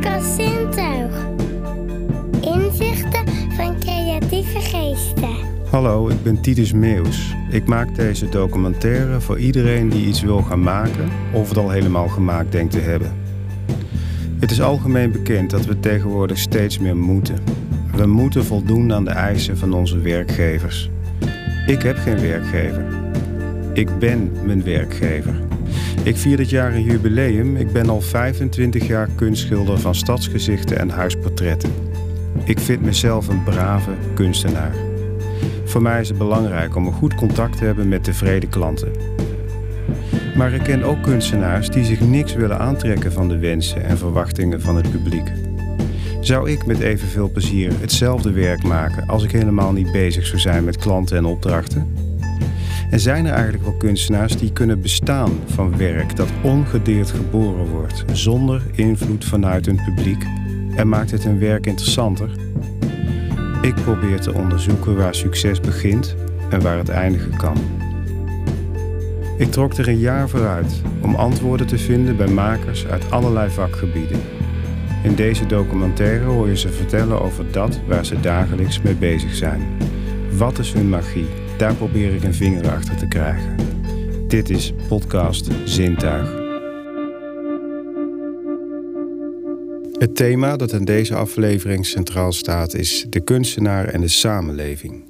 Podcast. Inzichten van creatieve geesten. Hallo, ik ben Titus Meeuws. Ik maak deze documentaire voor iedereen die iets wil gaan maken of het al helemaal gemaakt denkt te hebben. Het is algemeen bekend dat we tegenwoordig steeds meer moeten. We moeten voldoen aan de eisen van onze werkgevers. Ik heb geen werkgever. Ik ben mijn werkgever. Ik vier dit jaar een jubileum. Ik ben al 25 jaar kunstschilder van stadsgezichten en huisportretten. Ik vind mezelf een brave kunstenaar. Voor mij is het belangrijk om een goed contact te hebben met tevreden klanten. Maar ik ken ook kunstenaars die zich niks willen aantrekken van de wensen en verwachtingen van het publiek. Zou ik met evenveel plezier hetzelfde werk maken als ik helemaal niet bezig zou zijn met klanten en opdrachten? En zijn er eigenlijk wel kunstenaars die kunnen bestaan van werk dat ongedeerd geboren wordt, zonder invloed vanuit een publiek? En maakt het hun werk interessanter? Ik probeer te onderzoeken waar succes begint en waar het eindigen kan. Ik trok er een jaar vooruit om antwoorden te vinden bij makers uit allerlei vakgebieden. In deze documentaire hoor je ze vertellen over dat waar ze dagelijks mee bezig zijn. Wat is hun magie? Daar probeer ik een vinger achter te krijgen. Dit is podcast Zintuig. Het thema dat in deze aflevering centraal staat is de kunstenaar en de samenleving.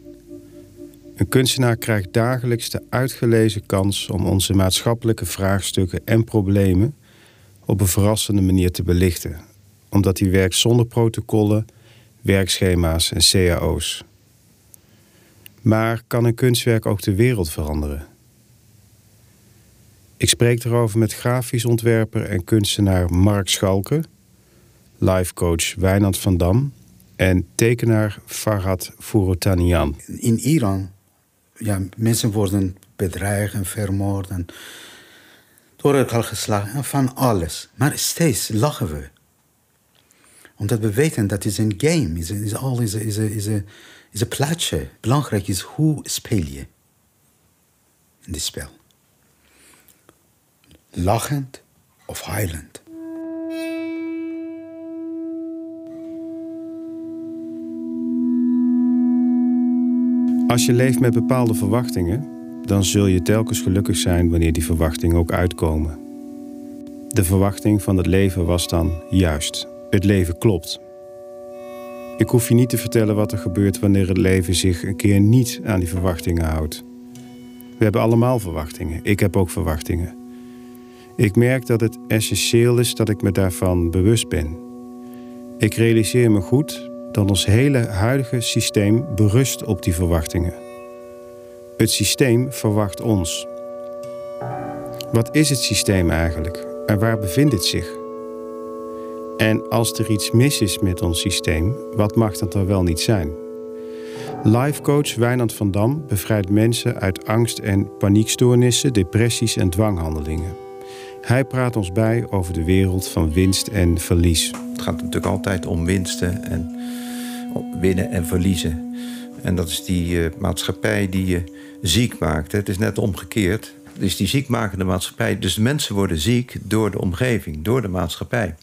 Een kunstenaar krijgt dagelijks de uitgelezen kans om onze maatschappelijke vraagstukken en problemen op een verrassende manier te belichten, omdat hij werkt zonder protocollen, werkschema's en cao's. Maar kan een kunstwerk ook de wereld veranderen? Ik spreek erover met grafisch ontwerper en kunstenaar Mark Schalke, lifecoach Wijnand van Dam en tekenaar Farhad Furotanian. In Iran, ja, mensen worden bedreigd en vermoord en door elkaar geslagen en van alles. Maar steeds lachen we. Omdat we weten dat het een game is. is al is, is, is, is, is een plaatje. Belangrijk is hoe speel je in dit spel. Lachend of huilend. Als je leeft met bepaalde verwachtingen, dan zul je telkens gelukkig zijn wanneer die verwachtingen ook uitkomen. De verwachting van het leven was dan juist. Het leven klopt. Ik hoef je niet te vertellen wat er gebeurt wanneer het leven zich een keer niet aan die verwachtingen houdt. We hebben allemaal verwachtingen. Ik heb ook verwachtingen. Ik merk dat het essentieel is dat ik me daarvan bewust ben. Ik realiseer me goed dat ons hele huidige systeem berust op die verwachtingen. Het systeem verwacht ons. Wat is het systeem eigenlijk en waar bevindt het zich? En als er iets mis is met ons systeem, wat mag dat dan wel niet zijn? Lifecoach Wijnand van Dam bevrijdt mensen uit angst- en paniekstoornissen, depressies en dwanghandelingen. Hij praat ons bij over de wereld van winst en verlies. Het gaat natuurlijk altijd om winsten en winnen en verliezen. En dat is die uh, maatschappij die je ziek maakt. Het is net omgekeerd. Het is die ziekmakende maatschappij. Dus mensen worden ziek door de omgeving, door de maatschappij.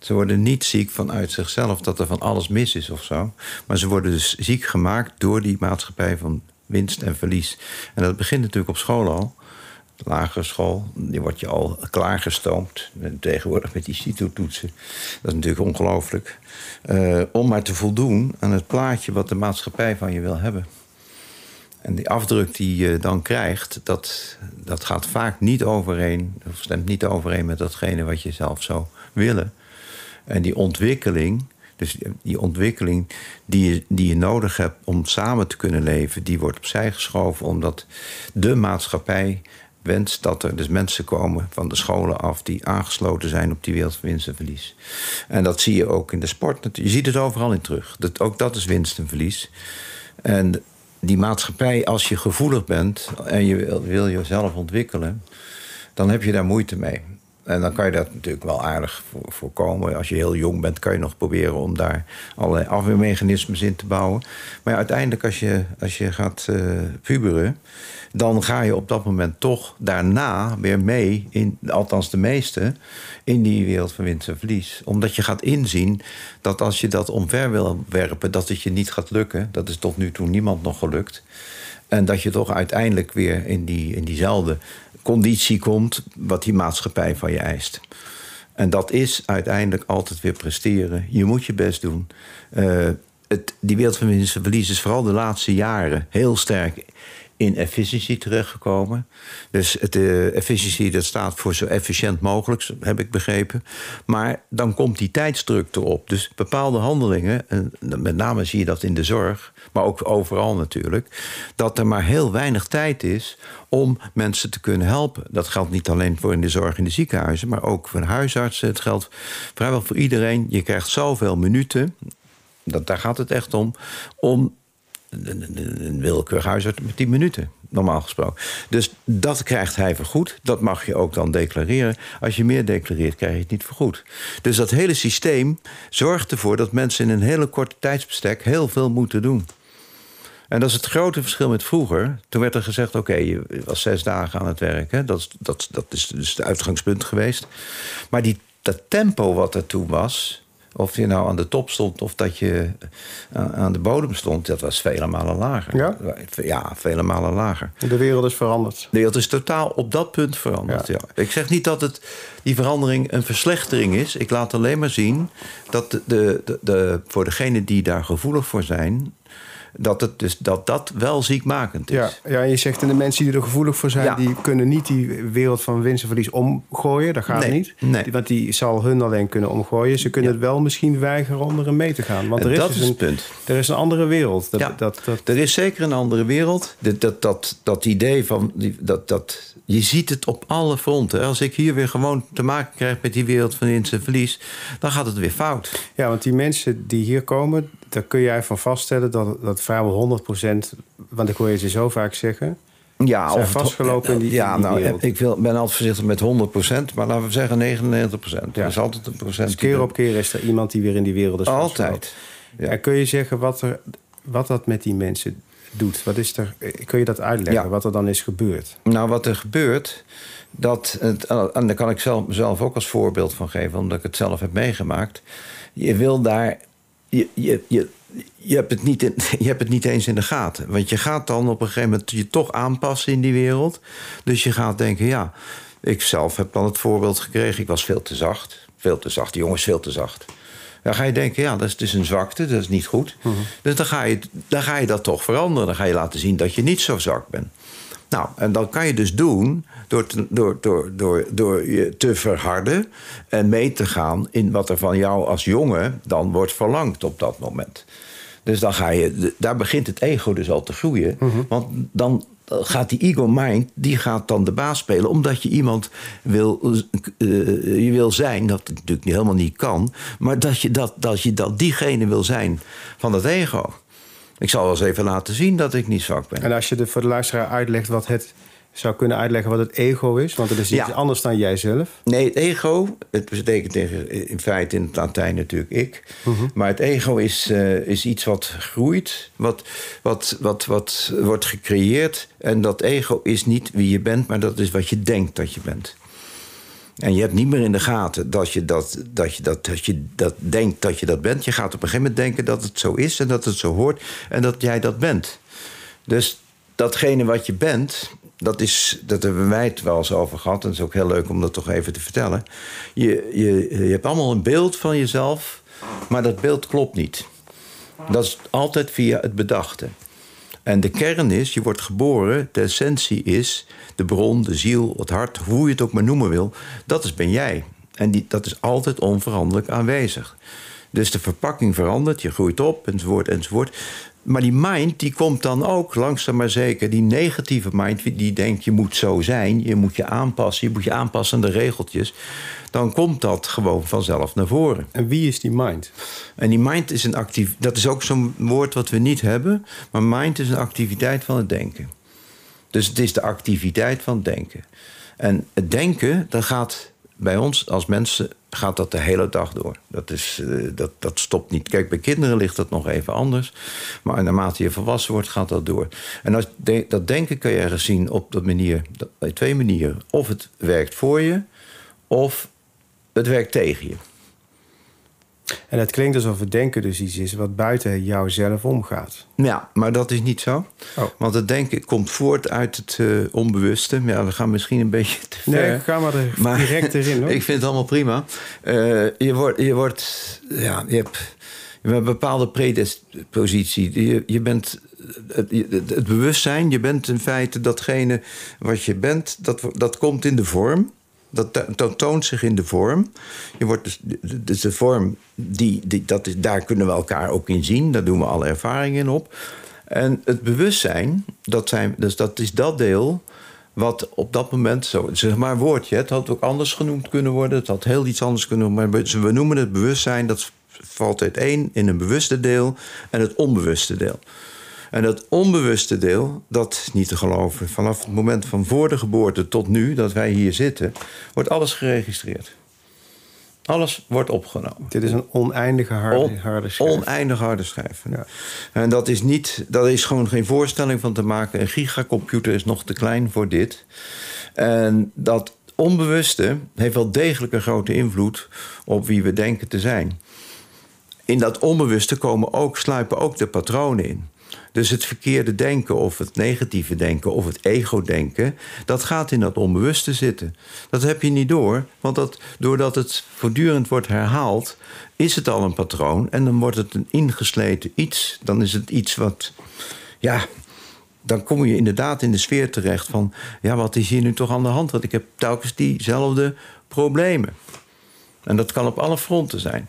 Ze worden niet ziek vanuit zichzelf dat er van alles mis is of zo. Maar ze worden dus ziek gemaakt door die maatschappij van winst en verlies. En dat begint natuurlijk op school al. De lagere school, die wordt je al klaargestoomd. Tegenwoordig met die CITO-toetsen. Dat is natuurlijk ongelooflijk. Uh, om maar te voldoen aan het plaatje wat de maatschappij van je wil hebben. En die afdruk die je dan krijgt, dat, dat gaat vaak niet overeen, of stemt niet overeen met datgene wat je zelf zou willen. En die ontwikkeling, dus die ontwikkeling die je, die je nodig hebt om samen te kunnen leven, die wordt opzij geschoven omdat de maatschappij wenst dat er dus mensen komen van de scholen af die aangesloten zijn op die wereld van winst en verlies. En dat zie je ook in de sport. Je ziet het overal in terug. Dat, ook dat is winst en verlies. En die maatschappij, als je gevoelig bent en je wil, wil jezelf ontwikkelen, dan heb je daar moeite mee. En dan kan je dat natuurlijk wel aardig voor, voorkomen. Als je heel jong bent, kan je nog proberen om daar allerlei afweermechanismes in te bouwen. Maar uiteindelijk, als je, als je gaat uh, puberen, dan ga je op dat moment toch daarna weer mee, in, althans de meeste, in die wereld van winst en verlies. Omdat je gaat inzien dat als je dat omver wil werpen, dat het je niet gaat lukken. Dat is tot nu toe niemand nog gelukt. En dat je toch uiteindelijk weer in, die, in diezelfde conditie komt wat die maatschappij van je eist. En dat is uiteindelijk altijd weer presteren. Je moet je best doen. Uh, het, die wereld van is vooral de laatste jaren heel sterk in efficiëntie terechtgekomen. Dus het uh, efficiëntie dat staat voor zo efficiënt mogelijk, heb ik begrepen. Maar dan komt die tijdsdruk erop. Dus bepaalde handelingen, en met name zie je dat in de zorg, maar ook overal natuurlijk, dat er maar heel weinig tijd is om mensen te kunnen helpen. Dat geldt niet alleen voor in de zorg in de ziekenhuizen, maar ook voor huisartsen. Het geldt vrijwel voor iedereen. Je krijgt zoveel minuten. Dat, daar gaat het echt om. Om een willekeurig huisarts met 10 minuten, normaal gesproken. Dus dat krijgt hij vergoed. Dat mag je ook dan declareren. Als je meer declareert, krijg je het niet vergoed. Dus dat hele systeem zorgt ervoor dat mensen in een hele korte tijdsbestek heel veel moeten doen. En dat is het grote verschil met vroeger. Toen werd er gezegd: oké, je was zes dagen aan het werk. Hè? Dat, dat, dat is dus het uitgangspunt geweest. Maar die, dat tempo wat er toen was, of je nou aan de top stond of dat je eh, aan de bodem stond, dat was vele malen lager. Ja? Ja, vele malen lager. De wereld is veranderd. De wereld is totaal op dat punt veranderd. Ja. Ik zeg niet dat het, die verandering een verslechtering is. Ik laat alleen maar zien dat de, de, de, voor degenen die daar gevoelig voor zijn, dat, het dus, dat dat wel ziekmakend is. Ja, ja, je zegt en de mensen die er gevoelig voor zijn... die kunnen niet die wereld van winst en verlies omgooien. Dat gaat niet. Nee. Want die zal hun alleen kunnen omgooien. Ze kunnen het wel misschien weigeren om erin mee te gaan. Want er is dat dus is een, het punt. Er is een andere wereld. Dat, ja, dat, dat, er is zeker een andere wereld. Dat, dat, dat, dat idee van... Dat, dat, je ziet het op alle fronten. Als ik hier weer gewoon te maken krijg met die wereld van winst en verlies... dan gaat het weer fout. Ja, want die mensen die hier komen daar kun jij van vaststellen dat, dat vrijwel 100%, want ik hoor je ze zo vaak zeggen, ja, zijn vastgelopen in die, ja, in die nou, wereld. ik wil, ben altijd voorzichtig met 100%, maar laten we zeggen 99%. Ja. Dat is altijd een procent. Dus keer op keer is er iemand die weer in die wereld is. Altijd. Ja. En kun je zeggen wat, er, wat dat met die mensen doet? Wat is er, kun je dat uitleggen, Ja. wat er dan is gebeurd? Nou, wat er gebeurt, dat het, en daar kan ik zelf, mezelf ook als voorbeeld van geven, omdat ik het zelf heb meegemaakt. Je wil daar. Je, je, je, je, hebt het niet in, je hebt het niet eens in de gaten. Want je gaat dan op een gegeven moment je toch aanpassen in die wereld. Dus je gaat denken, ja, ik zelf heb dan het voorbeeld gekregen. Ik was veel te zacht. Veel te zacht. Die jongen is veel te zacht. Dan ga je denken, ja, dat is dus een zwakte, dat is niet goed. Dus dan ga, je, dan ga je dat toch veranderen. Dan ga je laten zien dat je niet zo zwak bent. Nou, en dat kan je dus doen door, te, door, door, door, door je te verharden en mee te gaan in wat er van jou als jongen dan wordt verlangd op dat moment. Dus dan ga je, daar begint het ego dus al te groeien. Want dan gaat die ego-mind, die gaat dan de baas spelen. Omdat je iemand wil, eh, je wil zijn, dat natuurlijk helemaal niet kan. Maar dat je, dat, dat je dat diegene wil zijn van dat ego. Ik zal wel eens even laten zien dat ik niet zwak ben. En als je de, voor de luisteraar uitlegt wat het zou kunnen uitleggen wat het ego is, want het is iets Ja. anders dan jijzelf. Nee, het ego, het betekent in- in feite in het Latijn natuurlijk ik. Maar het ego is, eh, is iets wat groeit, wat, wat, wat, wat wordt gecreëerd. En dat ego is niet wie je bent, maar dat is wat je denkt dat je bent. En je hebt niet meer in de gaten dat je dat, dat, je dat, dat je dat denkt dat je dat bent. Je gaat op een gegeven moment denken dat het zo is en dat het zo hoort en dat jij dat bent. Dus datgene wat je bent, dat, is, dat hebben wij het wel eens over gehad. En het is ook heel leuk om dat toch even te vertellen. Je, je, je hebt allemaal een beeld van jezelf, maar dat beeld klopt niet. Dat is altijd via het bedachte. En de kern is, je wordt geboren, de essentie is, de bron, de ziel, het hart, hoe je het ook maar noemen wil, dat is ben jij. En die, dat is altijd onveranderlijk aanwezig. Dus de verpakking verandert, je groeit op, enzovoort, enzovoort. Maar die mind, die komt dan ook langzaam maar zeker, die negatieve mind, die denkt je moet zo zijn, je moet je aanpassen, je moet je aanpassen aan de regeltjes. Dan komt dat gewoon vanzelf naar voren. En wie is die mind? En die mind is een actief. Dat is ook zo'n woord wat we niet hebben. Maar mind is een activiteit van het denken. Dus het is de activiteit van het denken. En het denken, dat gaat bij ons als mensen gaat dat de hele dag door. Dat, is, eh, dat, dat stopt niet. Kijk, bij kinderen ligt dat nog even anders. Maar naarmate je volwassen wordt, gaat dat door. En als, dat denken kan je ergens zien op dat manier, bij twee manieren. Of het werkt voor je, of het werkt tegen je. En het klinkt alsof het denken dus iets is wat buiten jou zelf omgaat. Ja, maar dat is niet zo. Oh. Want het denken komt voort uit het uh, onbewuste. Ja, we gaan misschien een beetje te ver. Nee, ga maar, er maar direct erin. Hoor. ik vind het allemaal prima. Uh, je wordt, je wordt, ja, je hebt, je hebt een bepaalde predispositie. Je, je bent het, het, het, bewustzijn, je bent in feite datgene wat je bent, dat, dat komt in de vorm. Dat, toont zich in de vorm. Je wordt dus, dus de vorm, die, die, dat is, daar kunnen we elkaar ook in zien. Daar doen we alle ervaringen in op. En het bewustzijn, dat, zijn, dus dat is dat deel wat op dat moment, zo, zeg maar woordje, het had ook anders genoemd kunnen worden. Het had heel iets anders kunnen worden. Maar we noemen het bewustzijn, dat valt uit één in een bewuste deel en het onbewuste deel. En dat onbewuste deel, dat is niet te geloven. Vanaf het moment van voor de geboorte tot nu, dat wij hier zitten, wordt alles geregistreerd. Alles wordt opgenomen. Dit is een oneindige harde, harde schijf. Oneindig harde schijf. Ja. En dat is, niet, dat is gewoon geen voorstelling van te maken. Een gigacomputer is nog te klein voor dit. En dat onbewuste heeft wel degelijk een grote invloed op wie we denken te zijn. In dat onbewuste komen ook, sluipen ook de patronen in. Dus het verkeerde denken of het negatieve denken of het ego-denken, dat gaat in dat onbewuste zitten. Dat heb je niet door, want dat, doordat het voortdurend wordt herhaald, is het al een patroon en dan wordt het een ingesleten iets. Dan is het iets wat, ja, dan kom je inderdaad in de sfeer terecht van, ja, wat is hier nu toch aan de hand? Want ik heb telkens diezelfde problemen. En dat kan op alle fronten zijn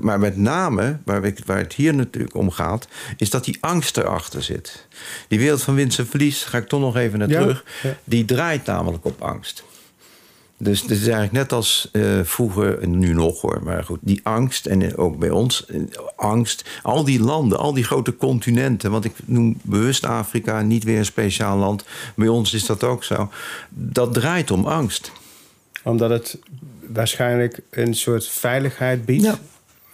maar met name, waar, waar, het hier natuurlijk om gaat, is dat die angst erachter zit. Die wereld van winst en verlies, ga ik toch nog even naar terug, die draait namelijk op angst. Dus het is eigenlijk net als uh, vroeger, en nu nog hoor, maar goed, die angst en ook bij ons, eh, angst, al die landen, al die grote continenten, want ik noem bewust Afrika niet weer een speciaal land, bij ons is dat ook zo, dat draait om angst. Omdat het waarschijnlijk een soort veiligheid biedt. Ja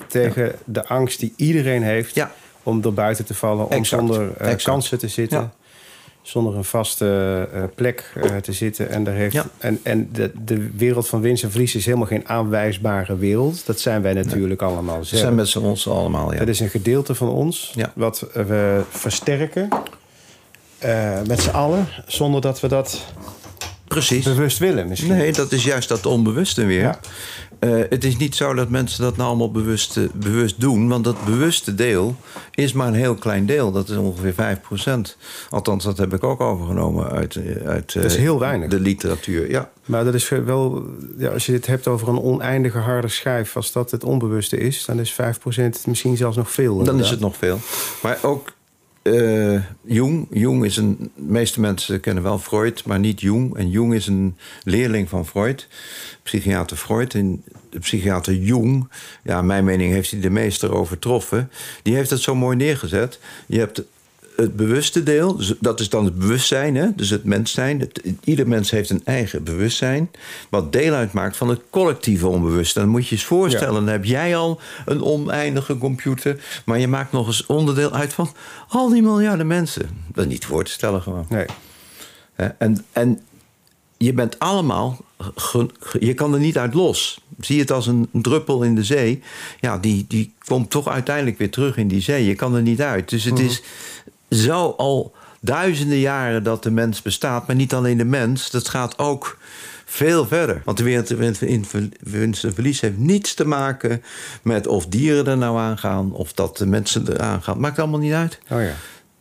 tegen de angst die iedereen heeft om er buiten te vallen, om zonder uh, kansen te zitten. Zonder een vaste uh, plek uh, te zitten. En, daar heeft, en, en de, de wereld van winst en verlies is helemaal geen aanwijsbare wereld. Dat zijn wij natuurlijk allemaal zelf. Dat zijn met ons allemaal, ja. Dat is een gedeelte van ons wat we versterken met z'n allen, zonder dat we dat Precies. bewust willen misschien. Nee, dat is juist dat onbewuste weer. Ja. Uh, het is niet zo dat mensen dat nou allemaal bewust, uh, bewust doen. Want dat bewuste deel is maar een heel klein deel. Dat is ongeveer 5%. Althans, dat heb ik ook overgenomen uit, eh, uit dat is heel weinig. de literatuur. Ja. Maar dat is wel, ja, als je het hebt over een oneindige harde schijf... als dat het onbewuste is, dan is 5% misschien zelfs nog veel. Dan is het nog veel. Maar ook uh, Jung. Jung is een. De meeste mensen kennen wel Freud, maar niet Jung. En Jung is een leerling van Freud, psychiater Freud. En de psychiater Jung, ja, mijn mening heeft hij de meester overtroffen. Die heeft het zo mooi neergezet. Je hebt het bewuste deel, dat is dan het bewustzijn, hè? dus het mens zijn. Het, ieder mens heeft een eigen bewustzijn, wat deel uitmaakt van het collectieve onbewuste. Dan moet je je eens voorstellen, dan heb jij al een oneindige computer, maar je maakt nog eens onderdeel uit van al die miljarden mensen. Dat is niet voor te stellen gewoon. Nee. En, en je bent allemaal, je kan er niet uit los. Zie het als een druppel in de zee. Ja, die, die komt toch uiteindelijk weer terug in die zee. Je kan er niet uit. Dus het mhm. is zo al duizenden jaren dat de mens bestaat. Maar niet alleen de mens, dat gaat ook veel verder. Want de wereld in winst en verlies heeft niets te maken met of dieren er nou aan gaan... of dat de mensen eraan gaan. Maakt allemaal niet uit. Oh ja.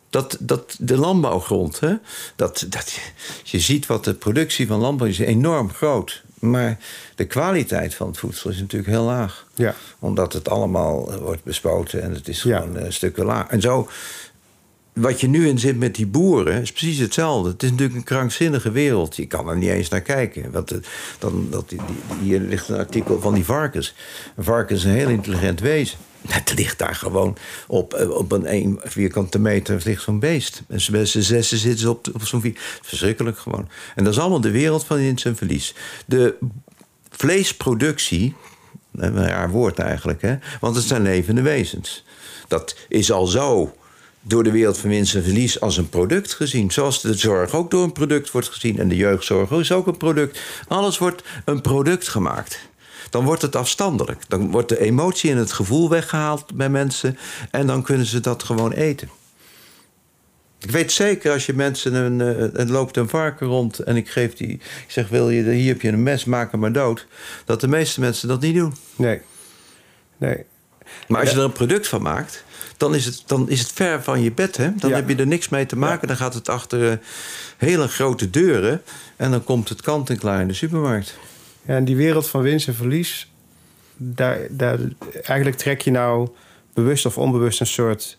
Dat, dat de landbouwgrond, hè, dat, dat, je ziet wat de productie van landbouw is enorm groot. Maar de kwaliteit van het voedsel is natuurlijk heel laag. Ja. Omdat het allemaal wordt bespoten en het is gewoon ja. stukken laag. En zo wat je nu in zit met die boeren is precies hetzelfde. Het is natuurlijk een krankzinnige wereld. Je kan er niet eens naar kijken. Want dan, dat, hier ligt een artikel van die varkens. Een varken is een heel intelligent wezen. Het ligt daar gewoon op, eh, op een, vierkante meter ligt zo'n beest. En z'n zessen zitten ze op, zo'n vier. Verschrikkelijk gewoon. En dat is allemaal de wereld van in zijn verlies. De vleesproductie, een raar woord eigenlijk, hè? want het zijn levende wezens. Dat is al zo door de wereld van winst en verlies als een product gezien. Zoals de zorg ook door een product wordt gezien. En de jeugdzorg is ook een product. Alles wordt een product gemaakt. Dan wordt het afstandelijk. Dan wordt de emotie en het gevoel weggehaald bij mensen. En dan kunnen ze dat gewoon eten. Ik weet zeker als je mensen een, een eh, loopt een varken rond en ik geef die, ik zeg wil je hier heb je een mes, maak hem maar dood, dat de meeste mensen dat niet doen. Nee. Nee. Maar als je er een product van maakt, dan is het, dan is het ver van je bed. Hè? Dan Ja. heb je er niks mee te maken. Dan gaat het achter eh, hele grote deuren. En dan komt het kant en klaar in de supermarkt. Ja, en die wereld van winst en verlies, daar, daar, eigenlijk trek je nou bewust of onbewust een soort.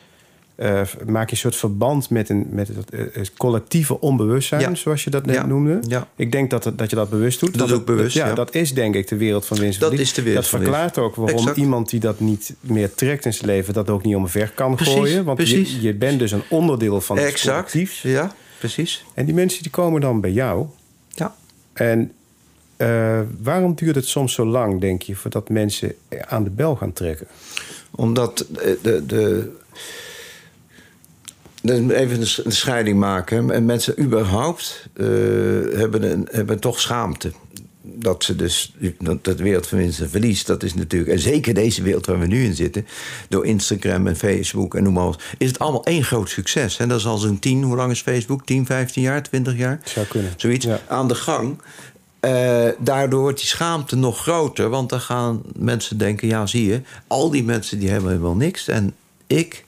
Eh, maak je een soort verband met, een, met het, eh, het collectieve onbewustzijn, Ja. zoals je dat net Ja. noemde. Ja. Ik denk dat, het, dat je dat bewust doet. Dat ik bewust, ja, ja. Dat is denk ik de wereld van winst Dat is de wereld Dat verklaart ook waarom Exact. iemand die dat niet meer trekt in zijn leven... dat ook niet omver kan Precies, gooien. Want precies. Je, je bent dus een onderdeel van het exact. collectief. Ja, precies. En die mensen die komen dan bij jou... Ja. En eh, waarom duurt het soms zo lang, denk je, voordat mensen aan de bel gaan trekken? Omdat de de- Even een sch- een scheiding maken. En mensen überhaupt eh, hebben, een, hebben toch schaamte. Dat ze dus. Dat, wereld van winst en verlies. Dat is natuurlijk. En zeker deze wereld waar we nu in zitten. Door Instagram en Facebook en noem maar op. Is het allemaal één groot succes. En dat is al zo'n 10. Hoe lang is Facebook? 10, 15 jaar, 20 jaar? Zou kunnen. Zoiets. Ja. Aan de gang. Eh, daardoor wordt die schaamte nog groter. Want dan gaan mensen denken: ja, zie je, al die mensen die hebben helemaal niks. En ik,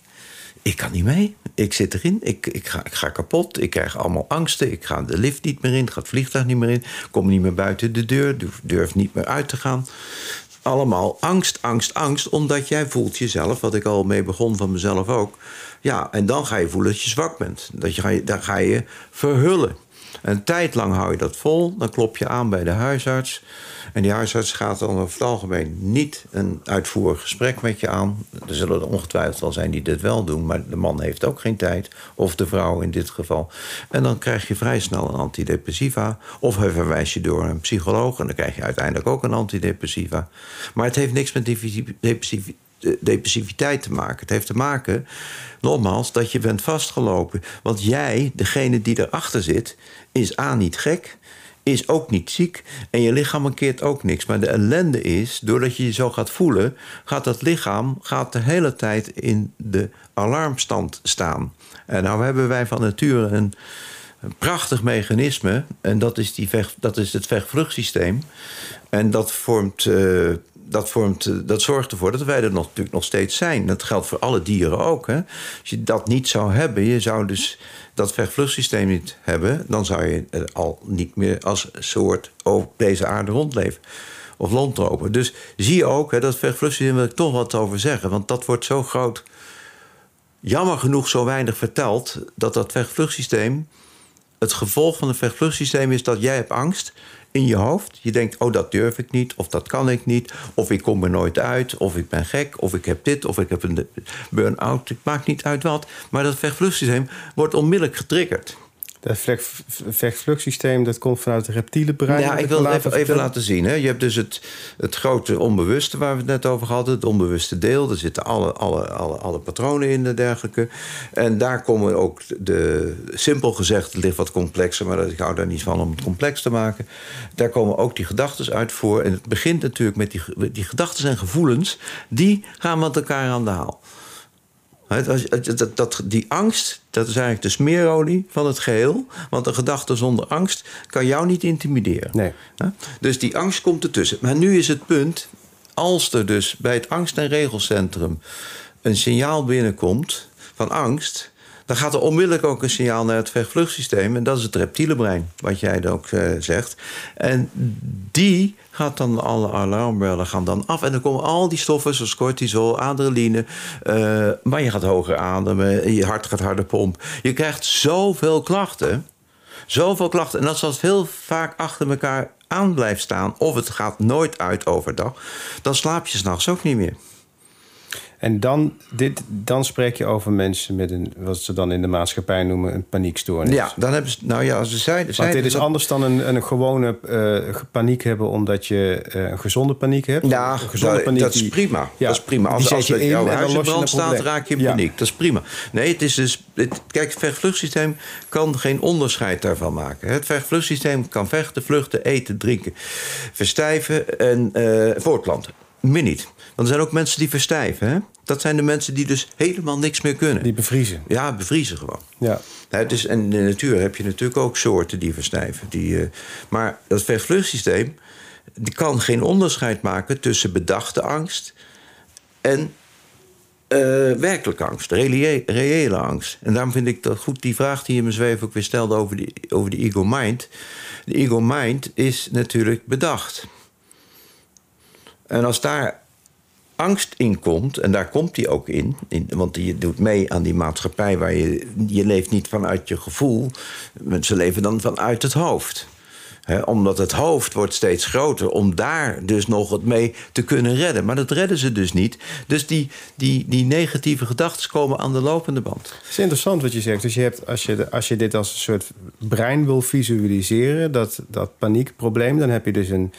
ik kan niet mee. Ik zit erin. Ik, ik, ga, ik ga kapot. Ik krijg allemaal angsten. Ik ga de lift niet meer in. Ga het vliegtuig niet meer in. Kom niet meer buiten de deur. Durf, niet meer uit te gaan. Allemaal angst, angst, angst. Omdat jij voelt jezelf, wat ik al mee begon van mezelf ook. Ja, en dan ga je voelen dat je zwak bent. Dat je, dan ga je verhullen. Een tijd lang hou je dat vol. Dan klop je aan bij de huisarts. En die huisarts gaat dan over het algemeen niet een uitvoerig gesprek met je aan. Er zullen er ongetwijfeld wel zijn die dit wel doen. Maar de man heeft ook geen tijd. Of de vrouw in dit geval. En dan krijg je vrij snel een antidepressiva. Of hij verwijst je door een psycholoog. En dan krijg je uiteindelijk ook een antidepressiva. Maar het heeft niks met eh, depressiviteit te maken. Het heeft te maken, nogmaals, dat je bent vastgelopen. Want jij, degene die erachter zit, is A niet gek, is ook niet ziek en je lichaam mankeert ook niks. Maar de ellende is, doordat je je zo gaat voelen, gaat dat lichaam gaat de hele tijd in de alarmstand staan. En nou hebben wij van nature een, een prachtig mechanisme. En dat is, die dat is het vechtvluchtsysteem. En dat vormt. eh, dat, vormt, eh, dat zorgt ervoor dat wij er nog, natuurlijk nog steeds zijn. Dat geldt voor alle dieren ook. Hè? Als je dat niet zou hebben, je zou dus dat vechtvluchtsysteem niet hebben, dan zou je al niet meer als soort op deze aarde rondleven. Of rondlopen. Dus zie je ook, hè, dat vechtvluchtsysteem wil ik toch wat over zeggen. Want dat wordt zo groot, jammer genoeg zo weinig verteld, dat dat vechtvluchtsysteem het gevolg van het vechtvluchtsysteem is dat jij hebt angst in je hoofd. Je denkt, oh, dat durf ik niet, of dat kan ik niet, of ik kom er nooit uit, of ik ben gek, of ik heb dit, of ik heb een burn-out. Het maakt niet uit wat. Maar dat vechtvluchtsysteem wordt onmiddellijk getriggerd. Dat vecht- vechtvluchtsysteem dat komt vanuit het reptiele brein. Ja, ik wil het laten even, even laten zien. Hè. Je hebt dus het, het grote onbewuste waar we het net over hadden. Het onbewuste deel. Daar zitten alle, alle, alle, alle patronen in en dergelijke. En daar komen ook de... Simpel gezegd, het ligt wat complexer... maar ik hou daar niet van om het complex te maken. Daar komen ook die gedachten uit voor. En het begint natuurlijk met die, die gedachten en gevoelens... die gaan met elkaar aan de haal. Dat, dat, die angst, dat is eigenlijk de smeerolie van het geheel. Want een gedachte zonder angst kan jou niet intimideren. Nee. Dus die angst komt ertussen. Maar nu is het punt, als er dus bij het angst- en regelcentrum een signaal binnenkomt van angst, dan gaat er onmiddellijk ook een signaal naar het vechtvluchtsysteem. En dat is het reptiele brein, wat jij ook eh, zegt. En die gaat dan, alle alarmbellen gaan dan af. En dan komen al die stoffen zoals cortisol, adrenaline. eh, maar je gaat hoger ademen, je hart gaat harder pompen. Je krijgt zoveel klachten. Zoveel klachten. En als dat heel vaak achter elkaar aan blijft staan... of het gaat nooit uit overdag... dan slaap je s'nachts ook niet meer. En dan, dit, dan spreek je over mensen met een, wat ze dan in de maatschappij noemen, een paniekstoornis. Ja, dan hebben ze, nou ja, ze zeiden... Want dit is dat- anders dan een, een gewone eh, paniek hebben omdat je eh, een gezonde paniek hebt. Ja, een gezonde dat, paniek dat is prima. Ja, dat is prima. Als, als je in jouw huis in brand staat, raak je in Ja. paniek. Dat is prima. Nee, het is dus... Het, kijk, het vechtvluchtsysteem kan geen onderscheid daarvan maken. Het vechtvluchtsysteem kan vechten, vluchten, eten, drinken, verstijven en eh, voortplanten. Meer niet. Er zijn ook mensen die verstijven. Hè? Dat zijn de mensen die dus helemaal niks meer kunnen. Die bevriezen. Ja, bevriezen gewoon. Ja. Hè, dus, en in de natuur heb je natuurlijk ook soorten die verstijven. Die, eh, maar dat vechtvluchtsysteem die kan geen onderscheid maken tussen bedachte angst en eh, werkelijke angst, reële, reële angst. En daarom vind ik dat goed die vraag die je me zweef ook weer stelde over de, over de ego-mind. De ego-mind is natuurlijk bedacht. En als daar angst in komt, en daar komt die ook in, in want je doet mee aan die maatschappij waar je, je leeft niet vanuit je gevoel, mensen leven dan vanuit het hoofd. Omdat het hoofd wordt steeds groter, om daar dus nog het mee te kunnen redden. Maar dat redden ze dus niet. Dus die, die, die negatieve gedachten komen aan de lopende band. Het is interessant wat je zegt. Dus je hebt, als, je, als je dit als een soort brein wil visualiseren, dat, dat paniekprobleem, dan heb je dus een,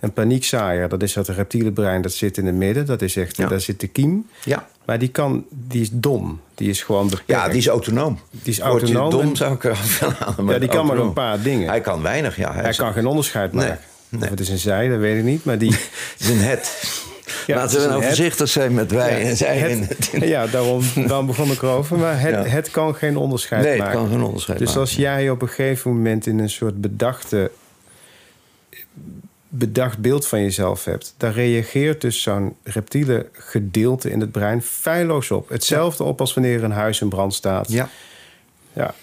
een paniekzaaier. Dat is dat reptiele brein, dat zit in het midden. Dat is echt, Ja. daar zit de kiem. Ja, Maar die, kan, die is dom. Die is gewoon beperkt. ja die is autonoom. Die is autonoom Dom zou ik halen. maar Ja, die kan maar een paar dingen. Hij kan weinig, ja. Hij is- kan geen onderscheid Nee, maken. nee. Of het is een zij, dat weet ik niet. Maar die... Het is een het. Ja, Laten we nou een het. voorzichtig zijn met wij en zij. Het- in het- ja, daarom, daarom begon ik erover. Maar het, Ja. het kan geen onderscheid Nee, het maken. kan geen onderscheid Dus maken. als jij op een gegeven moment in een soort bedachte, bedacht beeld van jezelf hebt, dan reageert dus zo'n reptiele gedeelte in het brein feilloos op. Hetzelfde op als wanneer een huis in brand staat. Ja, Ja.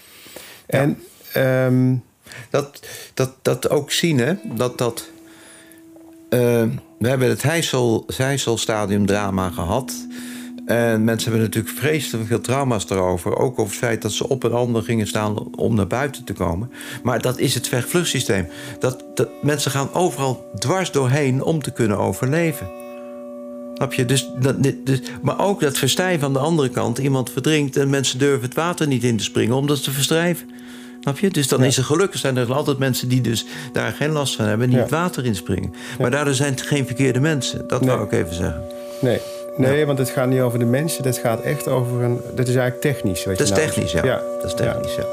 En ehm, dat, dat, dat ook zien, hè. Dat dat... eh, we hebben het Heysel, Heysel-stadium drama gehad. En mensen hebben natuurlijk vreselijk veel trauma's erover. Ook over het feit dat ze op en ander gingen staan om naar buiten te komen. Maar dat is het vechtvluchtsysteem. Dat, dat, mensen gaan overal dwars doorheen om te kunnen overleven. Snap je? Dus, dat, dus, maar ook dat verstijven aan de andere kant. Iemand verdrinkt en mensen durven het water niet in te springen omdat ze verstijven. Snap je? Dus dan is er gelukkig zijn er altijd mensen die dus daar geen last van hebben en die Ja. het water inspringen. Maar daardoor zijn het geen verkeerde mensen. Dat Nee. wou ik even zeggen. nee, nee want het gaat niet over de mensen. Het gaat echt over een... Dit is eigenlijk technisch. Wat Dat is je nou technisch, zegt. ja. Dat is technisch, ja.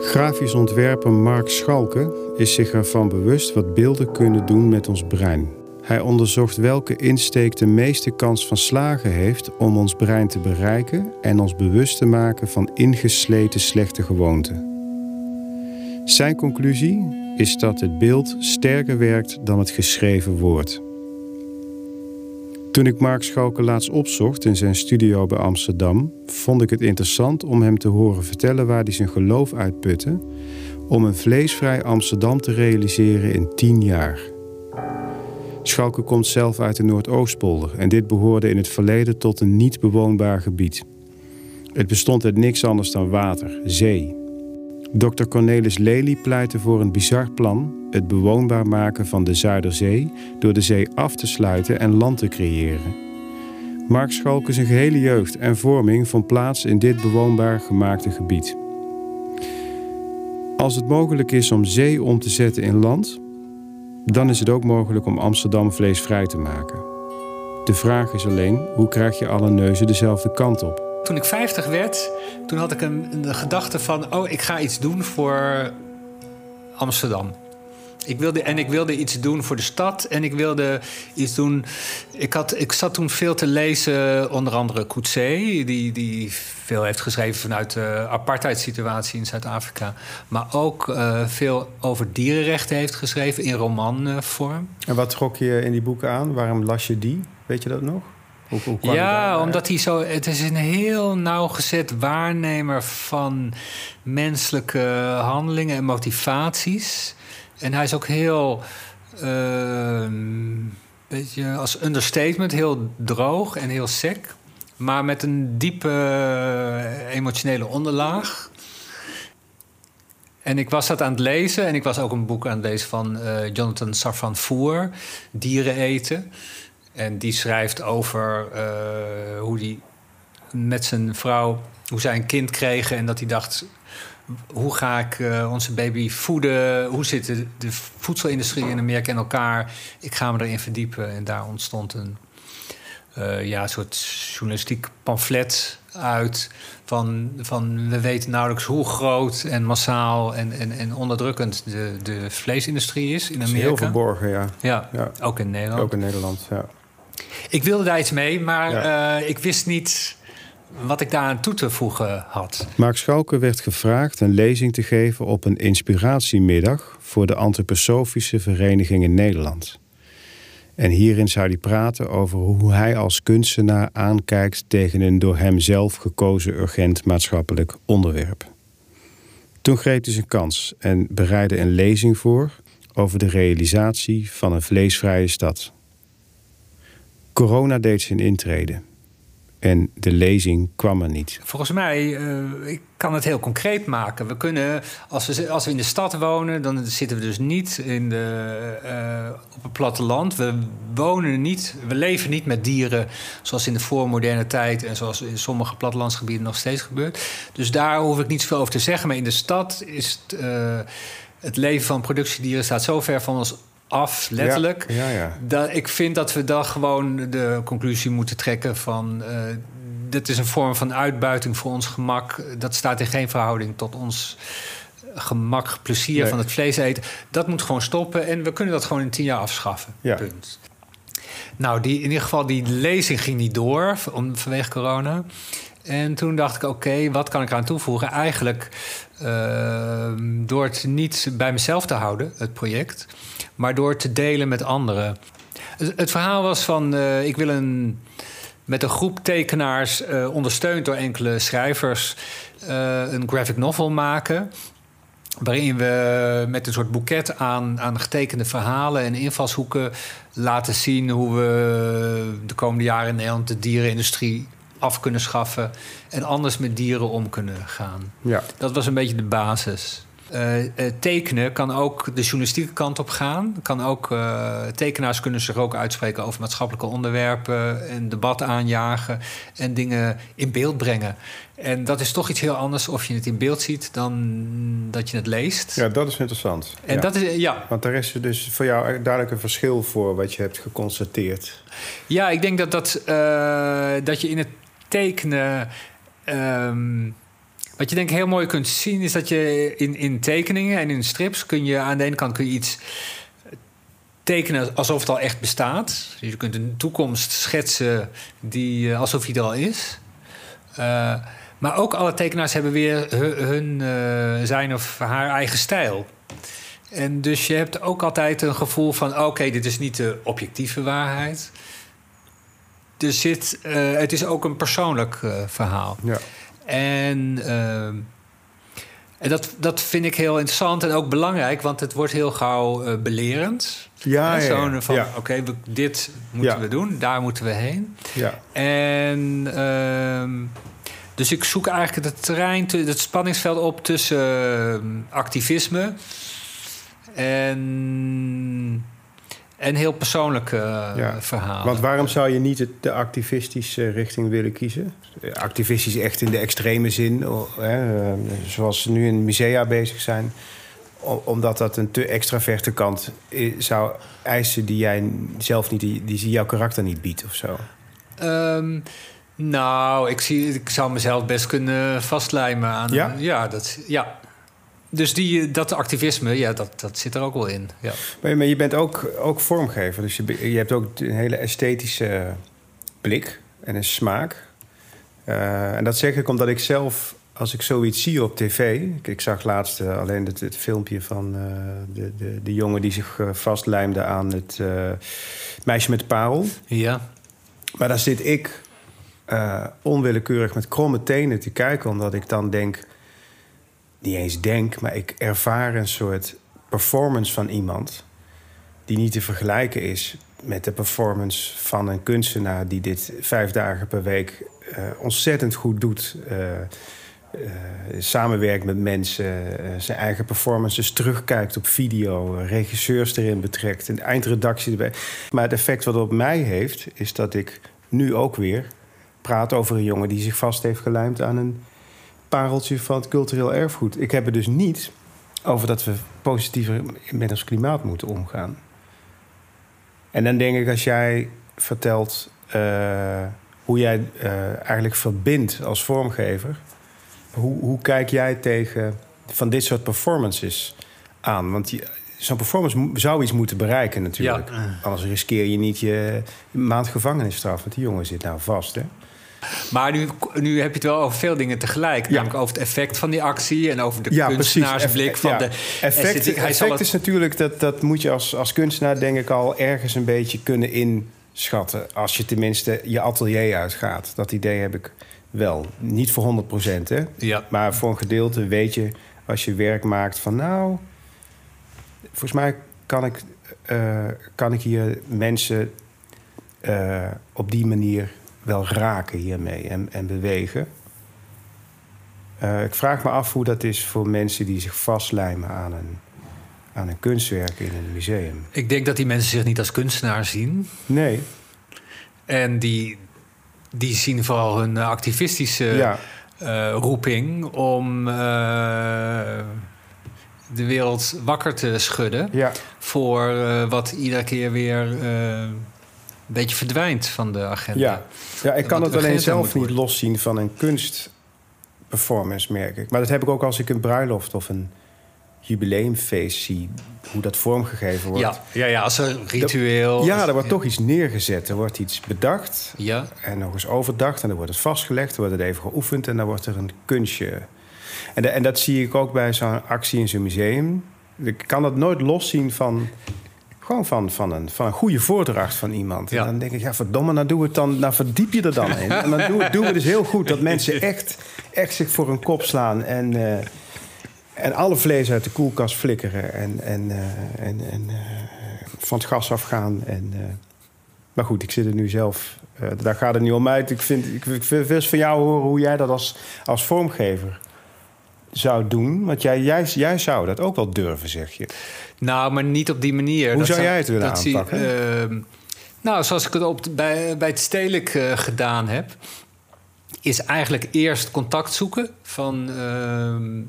Grafisch ontwerper Mark Schalke is zich ervan bewust wat beelden kunnen doen met ons brein. Hij onderzocht welke insteek de meeste kans van slagen heeft om ons brein te bereiken en ons bewust te maken van ingesleten slechte gewoonten. Zijn conclusie is dat het beeld sterker werkt dan het geschreven woord. Toen ik Mark Schalke laatst opzocht in zijn studio bij Amsterdam, vond ik het interessant om hem te horen vertellen waar hij zijn geloof uitputte om een vleesvrij Amsterdam te realiseren in 10 jaar. Schalke komt zelf uit de Noordoostpolder en dit behoorde in het verleden tot een niet bewoonbaar gebied. Het bestond uit niks anders dan water, zee. Dr. Cornelis Lely pleitte voor een bizar plan: het bewoonbaar maken van de Zuiderzee door de zee af te sluiten en land te creëren. Mark Schalke zijn gehele jeugd en vorming vond plaats in dit bewoonbaar gemaakte gebied. Als het mogelijk is om zee om te zetten in land, dan is het ook mogelijk om Amsterdam vleesvrij te maken. De vraag is alleen: hoe krijg je alle neuzen dezelfde kant op? Toen ik 50 werd, toen had ik een, gedachte van... oh, ik ga iets doen voor Amsterdam. Ik wilde, en ik wilde iets doen voor de stad. En ik wilde iets doen... Ik, had, ik zat toen veel te lezen, onder andere Coetzee... Die, die veel heeft geschreven vanuit de apartheidssituatie in Zuid-Afrika. Maar ook eh, veel over dierenrechten heeft geschreven in romanvorm. En wat trok je in die boeken aan? Waarom las je die? Weet je dat nog? Hoe, hoe kwam je Ja, daar- omdat hij zo. Het is een heel nauwgezet waarnemer van menselijke handelingen en motivaties. En hij is ook heel. ehm, beetje als understatement, heel droog en heel sec. Maar met een diepe eh, emotionele onderlaag. En ik was dat aan het lezen. En ik was ook een boek aan het lezen van eh, Jonathan Safran Foer, Dieren eten. En die schrijft over uh, hoe die met zijn vrouw, hoe zij een kind kregen. En dat hij dacht, hoe ga ik uh, onze baby voeden? Hoe zit de, de, voedselindustrie in Amerika in elkaar? Ik ga me erin verdiepen. En daar ontstond een uh, ja, soort journalistiek pamflet uit. Van, van we weten nauwelijks hoe groot en massaal en, en, en onderdrukkend de, de vleesindustrie is in Amerika. Is heel verborgen, ja. ja. Ja, ook in Nederland. Ook in Nederland, ja. Ik wilde daar iets mee, maar ja. uh, ik wist niet wat ik daar aan toe te voegen had. Mark Schalke werd gevraagd een lezing te geven op een inspiratiemiddag voor de Antroposofische Vereniging in Nederland. En hierin zou hij praten over hoe hij als kunstenaar aankijkt tegen een door hem zelf gekozen urgent maatschappelijk onderwerp. Toen greep hij zijn kans en bereidde een lezing voor over de realisatie van een vleesvrije stad. Corona deed zijn intrede. En de lezing kwam er niet. Volgens mij, uh, ik kan het heel concreet maken. We kunnen, als we, als we in de stad wonen, dan zitten we dus niet in de, uh, op het platteland. We wonen niet, we leven niet met dieren zoals in de voormoderne tijd en zoals in sommige plattelandsgebieden nog steeds gebeurt. Dus daar hoef ik niet zoveel over te zeggen. Maar in de stad is het, uh, het leven van productiedieren staat zo ver van ons af, letterlijk. Ja, ja, ja. Dat, ik vind dat we dan gewoon de conclusie moeten trekken van... Uh, dit is een vorm van uitbuiting voor ons gemak. Dat staat in geen verhouding tot ons gemak, plezier nee. van het vlees eten. Dat moet gewoon stoppen en we kunnen dat gewoon in tien jaar afschaffen. Ja. Punt. Nou, die, in ieder geval, die lezing ging niet door om, vanwege corona. En toen dacht ik, oké, okay, wat kan ik eraan toevoegen? Eigenlijk uh, door het niet bij mezelf te houden, het project... maar door te delen met anderen. Het, verhaal was van, uh, ik wil een, met een groep tekenaars... Uh, ondersteund door enkele schrijvers, een graphic novel maken... waarin we met een soort boeket aan, aan getekende verhalen en invalshoeken... laten zien hoe we de komende jaren in Nederland de dierenindustrie af kunnen schaffen en anders met dieren om kunnen gaan. Ja. Dat was een beetje de basis. Uh, uh, tekenen kan ook de journalistieke kant op gaan. Kan ook, uh, tekenaars kunnen zich ook uitspreken over maatschappelijke onderwerpen en debat aanjagen en dingen in beeld brengen. En dat is toch iets heel anders of je het in beeld ziet dan dat je het leest. Ja, dat is interessant. En ja. dat is, ja. Want daar is er dus voor jou duidelijk een verschil voor wat je hebt geconstateerd. Ja, ik denk dat, dat, dat je in het tekenen. Um, wat je denk ik heel mooi kunt zien, is dat je in, in tekeningen en in strips kun je aan de ene kant kun je iets tekenen alsof het al echt bestaat. Dus je kunt een toekomst schetsen die uh, alsof die er al is. Uh, maar ook alle tekenaars hebben weer hun, uh, zijn of haar eigen stijl. En dus je hebt ook altijd een gevoel van: oké, dit is niet de objectieve waarheid er zit, uh, het is ook een persoonlijk uh, verhaal. Ja. En, uh, en dat, dat vind ik heel interessant en ook belangrijk, want het wordt heel gauw belerend. Ja, ja, Zo'n ja. van, ja. oké, okay, dit moeten we doen, daar moeten we heen. Ja. En ehm, dus ik zoek eigenlijk het terrein, te- het spanningsveld op tussen ehm, activisme en, en heel persoonlijke eh, Ja, verhalen. Want waarom zou je niet de activistische richting willen kiezen? Activistisch echt in de extreme zin, hè, eh, zoals ze nu in musea bezig zijn. Omdat dat een te extraverte kant zou eisen die jij zelf niet, die, die jouw karakter niet biedt of zo. Ehm, nou, ik, zie, ik zou mezelf best kunnen vastlijmen aan. Ja? ja, dat, ja. Dus die, dat activisme, ja, dat, dat zit er ook wel in. Ja. Maar, je bent ook, ook vormgever, dus je, je hebt ook een hele esthetische blik en een smaak. Eh, en dat zeg ik omdat ik zelf, als ik zoiets zie op tv... Ik, ik zag laatst eh, alleen het, het filmpje van eh, de, de, de jongen die zich eh, vastlijmde aan het eh, meisje met de parel. ja. Maar daar zit ik eh, onwillekeurig met kromme tenen te kijken, omdat ik dan denk, niet eens denk, maar ik ervaar een soort performance van iemand die niet te vergelijken is met de performance van een kunstenaar die dit vijf dagen per week eh, ontzettend goed doet. eh, eh, samenwerkt met mensen, zijn eigen performances terugkijkt op video, regisseurs erin betrekt, een eindredactie erbij. Maar het effect wat het op mij heeft, is dat ik nu ook weer praat over een jongen die zich vast heeft gelijmd aan een pareltje van het cultureel erfgoed. Ik heb het dus niet over dat we positiever met ons klimaat moeten omgaan. En dan denk ik, als jij vertelt eh, hoe jij eh, eigenlijk verbindt als vormgever, hoe, hoe kijk jij tegen van dit soort performances aan? Want die- zo'n performance zou iets moeten bereiken natuurlijk. Anders riskeer je niet je maand gevangenisstraf. Want die jongen zit nou vast, hè? Maar nu, nu heb je het wel over veel dingen tegelijk. Ja. Namelijk over het effect van die actie en over de kunstenaarsblik Eff- van ja. de effect. Hij effect het- is natuurlijk dat, dat moet je als, als kunstenaar denk ik al ergens een beetje kunnen inschatten. Als je tenminste je atelier uitgaat. Dat idee heb ik wel. Niet voor 100 hè. Ja. Maar voor een gedeelte weet je als je werk maakt van nou... Volgens mij kan ik, eh, kan ik hier mensen eh, op die manier wel raken hiermee en, en bewegen. Eh, ik vraag me af hoe dat is voor mensen die zich vastlijmen aan een, aan een kunstwerk in een museum. Ik denk dat die mensen zich niet als kunstenaar zien. Nee, En die, die zien vooral hun activistische ja, eh, roeping om eh, de wereld wakker te schudden ja, voor wat iedere keer weer een beetje verdwijnt van de agenda. ja. ja ik kan het alleen zelf niet loszien van een kunstperformance, merk ik. Maar dat heb ik ook als ik een bruiloft of een jubileumfeest zie, hoe dat vormgegeven wordt. Ja, ja, ja, als een ritueel. Ja, er wordt toch iets neergezet. Er wordt iets bedacht Ja, en nog eens overdacht. En dan wordt het vastgelegd, dan wordt het even geoefend... en dan wordt er een kunstje. En, de- en dat zie ik ook bij zo'n actie in zo'n museum. Ik kan dat nooit loszien van... Gewoon van, van, een, van een goede voordracht van iemand. Ja. En dan denk ik, ja, verdomme, nou doe het dan, nou verdiep je er dan in. En dan doen we, doen we dus heel goed dat mensen echt, echt zich voor hun kop slaan en, eh, en alle vlees uit de koelkast flikkeren en, en, eh, en, en eh, van het gas afgaan. En, maar goed, ik zit er nu zelf. daar gaat het niet om uit. Ik vind, ik, ik wil van jou horen hoe jij dat als, als vormgever zou doen. Want jij, jij, jij zou dat ook wel durven, zeg je. nou, maar niet op die manier. Hoe Dat zou jij het willen dat zie- aanpakken? ehm, nou, zoals ik het op, bij, bij het stedelijk eh, gedaan heb... is eigenlijk eerst contact zoeken van... ehm,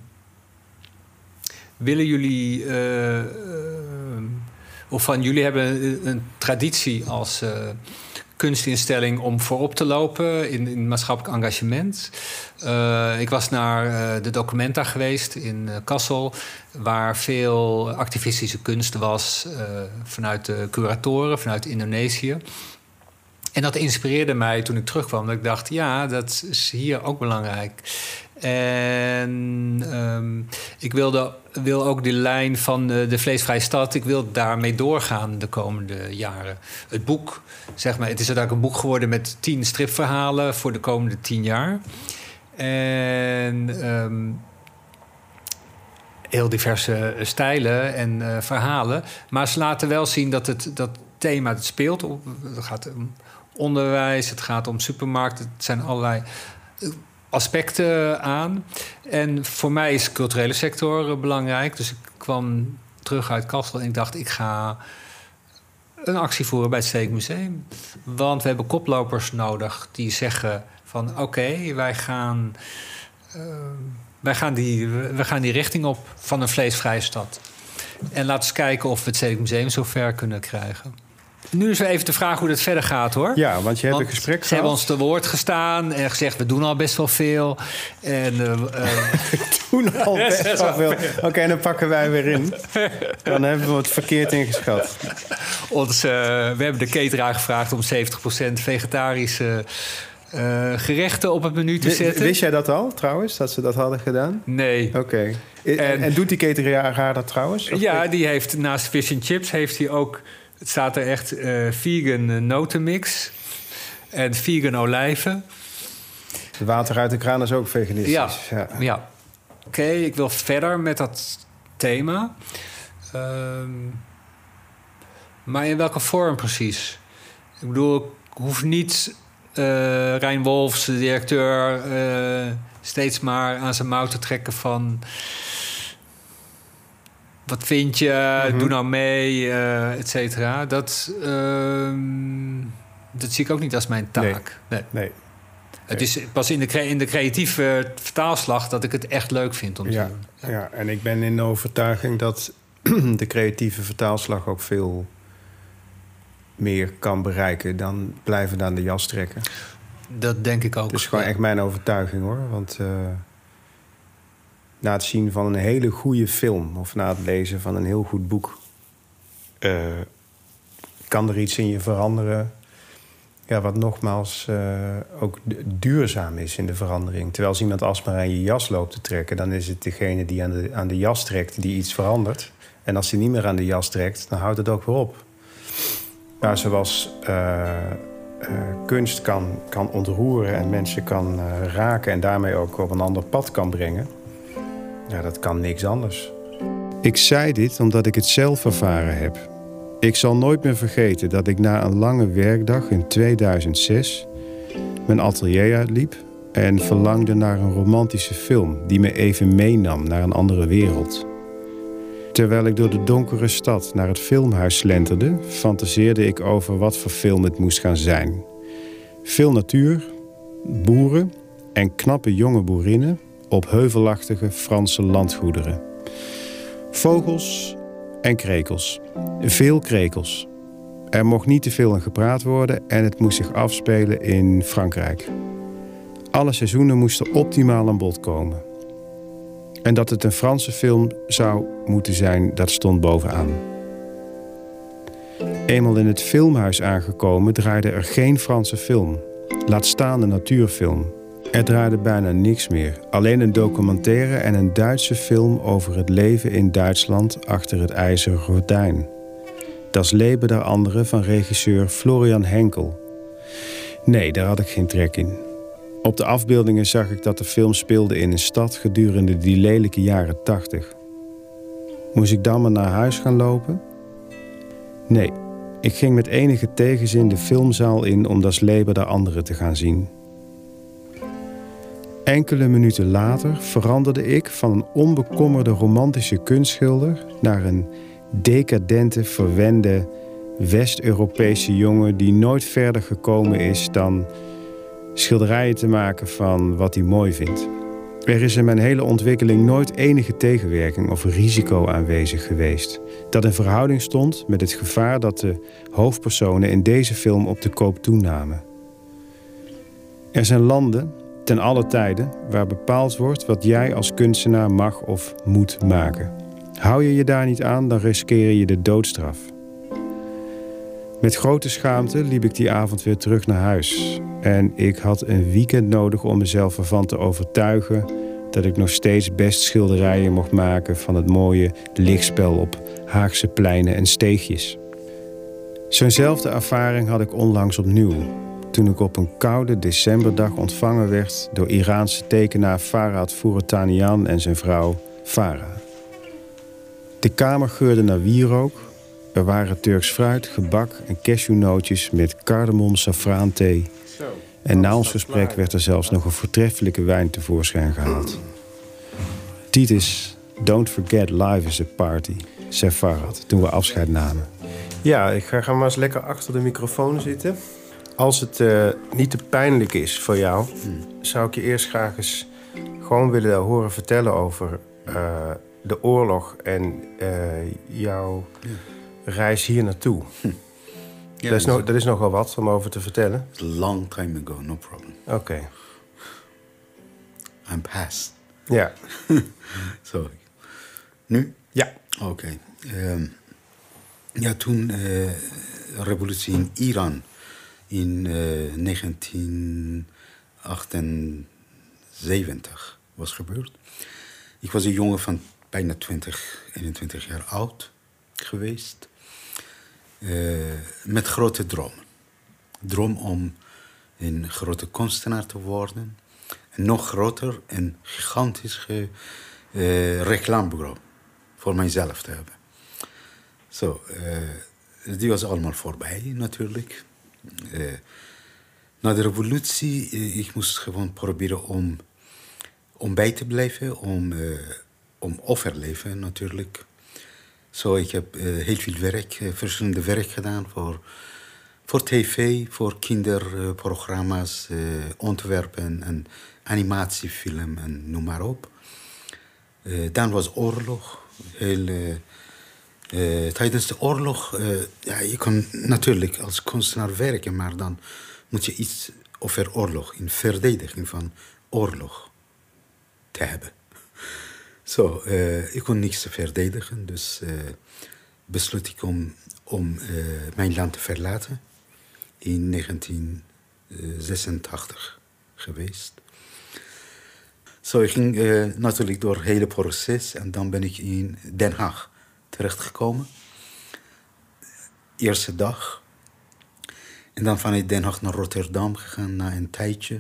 willen jullie... eh, ehm, of van jullie hebben een, een traditie als eh, kunstinstelling om voorop te lopen in, in maatschappelijk engagement. Eh, ik was naar eh, de Documenta geweest in eh, Kassel, waar veel activistische kunst was vanuit de curatoren, vanuit Indonesië. En dat inspireerde mij toen ik terugkwam. Dat ik dacht, ja, dat is hier ook belangrijk. En ehm, ik wil ook die lijn van de, de vleesvrije stad... ik wil daarmee doorgaan de komende jaren. Het boek, zeg maar, het is uiteindelijk een boek geworden... met tien stripverhalen voor de komende tien jaar. En ehm, heel diverse stijlen en eh, verhalen. Maar ze laten wel zien dat het dat thema het speelt. Het gaat om onderwijs, het gaat om supermarkten. Het zijn allerlei aspecten aan. En voor mij is de culturele sector eh, belangrijk. Dus ik kwam terug uit Kassel en ik dacht... ik ga een actie voeren bij het Stedelijk Museum. Want we hebben koplopers nodig die zeggen van... oké, wij gaan... eh, wij gaan die, we gaan die richting op van een vleesvrije stad. En laten we eens kijken of we het Stedelijk Museum zover kunnen krijgen. Nu is even de vraag hoe dat verder gaat, hoor. Ja, want je hebt Want een gesprek Ze hebben ons te woord gestaan en gezegd... we doen al best wel veel. En eh, Toen al best wel veel. Oké, dan pakken wij weer in. Dan hebben we het verkeerd ingeschat. ons, eh, we hebben de cateraar gevraagd om 70% vegetarische gerechten op het menu te zetten. Wist jij dat al, trouwens, dat ze dat hadden gedaan? Nee. Oké. En, En- en doet die cateraar dat trouwens? Ja, die heeft naast fish and chips heeft hij ook... Het staat er echt eh, vegan eh, notenmix en vegan olijven. Water uit de kraan is ook veganistisch. Ja. ja. Ja, oké, ik wil verder met dat thema. Ehm, maar in welke vorm precies? Ik bedoel, ik hoef niet eh Rijn Wolfs, de directeur, steeds maar aan zijn mouw te trekken van... Wat vind je? Mhm. Doe nou mee, eh et cetera. Dat, ehm, dat zie ik ook niet als mijn taak. Nee. Nee. Het is pas in de, in de creatieve vertaalslag dat ik het echt leuk vind om te Ja, doen. ja, en ik ben in de overtuiging dat de creatieve vertaalslag ook veel meer kan bereiken dan blijven aan de jas trekken. Dat denk ik ook. Dat is gewoon Ja. echt mijn overtuiging hoor. Want eh, na het zien van een hele goede film of na het lezen van een heel goed boek, eh, kan er iets in je veranderen. Ja, wat nogmaals eh, ook du- duurzaam is in de verandering. Terwijl als iemand alsmaar aan je jas loopt te trekken, dan is het degene die aan de, aan de jas trekt die iets verandert. En als hij niet meer aan de jas trekt, dan houdt het ook weer op. Maar zoals eh, kunst kan, kan ontroeren en mensen kan raken en daarmee ook op een ander pad kan brengen, ja, dat kan niks anders. Ik zei dit omdat ik het zelf ervaren heb. Ik zal nooit meer vergeten dat ik na een lange werkdag in 2006 mijn atelier uitliep en verlangde naar een romantische film die me even meenam naar een andere wereld. Terwijl ik door de donkere stad naar het filmhuis slenterde, fantaseerde ik over wat voor film het moest gaan zijn. Veel natuur, boeren en knappe jonge boerinnen op heuvelachtige Franse landgoederen. Vogels en krekels. Veel krekels. Er mocht niet te veel aan gepraat worden en het moest zich afspelen in Frankrijk. Alle seizoenen moesten optimaal aan bod komen. En dat het een Franse film zou moeten zijn, dat stond bovenaan. Eenmaal in het filmhuis aangekomen draaide er geen Franse film. Laat staan een natuurfilm. Er draaide bijna niks meer. Alleen een documentaire en een Duitse film over het leven in Duitsland achter het ijzeren gordijn. Das Leben der Anderen van regisseur Florian Henkel. Nee, daar had ik geen trek in. Op de afbeeldingen zag ik dat de film speelde in een stad gedurende die lelijke jaren tachtig. Moest ik dan maar naar huis gaan lopen? Nee, ik ging met enige tegenzin de filmzaal in om Das Leben der Anderen te gaan zien. Enkele minuten later veranderde ik van een onbekommerde romantische kunstschilder naar een decadente, verwende West-Europese jongen die nooit verder gekomen is dan schilderijen te maken van wat hij mooi vindt. Er is in mijn hele ontwikkeling nooit enige tegenwerking of risico aanwezig geweest. Dat in verhouding stond met het gevaar dat de hoofdpersonen in deze film op de koop toenamen. Er zijn landen, ten alle tijden, waar bepaald wordt wat jij als kunstenaar mag of moet maken. Hou je je daar niet aan, dan riskeer je de doodstraf. Met grote schaamte liep ik die avond weer terug naar huis. En ik had een weekend nodig om mezelf ervan te overtuigen dat ik nog steeds best schilderijen mocht maken van het mooie lichtspel op Haagse pleinen en steegjes. Zo'nzelfde ervaring had ik onlangs opnieuw. Toen ik op een koude decemberdag ontvangen werd door Iraanse tekenaar Farhad Fouretanian en zijn vrouw Farah. De kamer geurde naar wierook. Er waren Turks fruit, gebak en cashewnootjes met cardamom, saffraanthee. En na ons gesprek werd er zelfs nog een voortreffelijke wijn tevoorschijn gehaald. Titus, don't forget life is a party, zei Farhad toen we afscheid namen. Ja, ik ga, ga maar eens lekker achter de microfoon zitten. Als het eh, niet te pijnlijk is voor jou, zou ik je eerst graag eens gewoon willen horen vertellen over eh, de oorlog en eh, jouw reis hier naartoe. Ja, dat, is dat is nogal wat om over te vertellen. Long time ago, no problem. Oké. I'm past. Ja. Sorry. Nu? Ja. Oké. Ehm, ja, toen eh revolutie in Iran in eh 1978 was gebeurd. Ik was een jongen van bijna 20, 21 jaar oud geweest. Eh, met grote dromen. Droom om een grote kunstenaar te worden. En nog groter, een gigantisch eh, reclamebureau voor mijzelf te hebben. Zo, eh, die was allemaal voorbij natuurlijk. Eh, na de revolutie, eh, ik moest gewoon proberen om om bij te blijven, om, uh, om overleven natuurlijk. Zo, ik heb heel veel werk, verschillende werk gedaan voor, voor tv, voor kinderprogramma's, ontwerpen en animatiefilm en noem maar op. dan was oorlog. Heel, tijdens de oorlog, ja, je kon natuurlijk als kunstenaar werken, maar dan moet je iets over oorlog, in verdediging van oorlog te hebben. Zo, uh, ik kon niks verdedigen, dus besloot ik om, om mijn land te verlaten. In 1986 geweest. Zo, ik ging natuurlijk door het hele proces en dan ben ik in Den Haag terechtgekomen. Eerste dag. En dan vanuit Den Haag naar Rotterdam gegaan na een tijdje.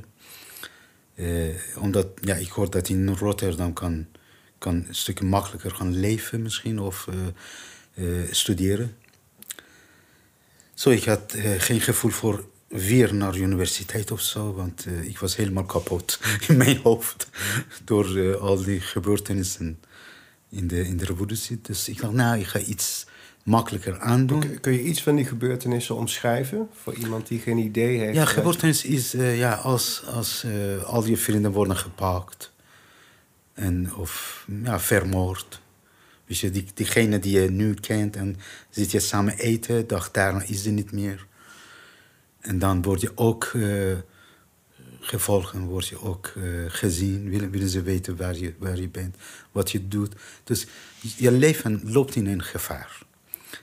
omdat ja, ik hoorde dat in Rotterdam kan kan een stukje makkelijker gaan leven misschien of uh, studeren. Zo, ik had geen gevoel voor weer naar de universiteit of zo, want ik was helemaal kapot in mijn hoofd door al die gebeurtenissen in de, in de revolutie. Dus ik dacht, nou, ik ga iets makkelijker aandoen. Kun, kun je iets van die gebeurtenissen omschrijven voor iemand die geen idee heeft? Ja, gebeurtenis is ja, als, als al je vrienden worden gepakt en, of ja, vermoord. Weet je, die, diegene die je nu kent en zit je samen eten, dag daarna is ze niet meer. En dan word je ook uh, gevolgen, word je ook uh, gezien, willen, willen ze weten waar je, waar je bent, wat je doet. Dus je leven loopt in een gevaar.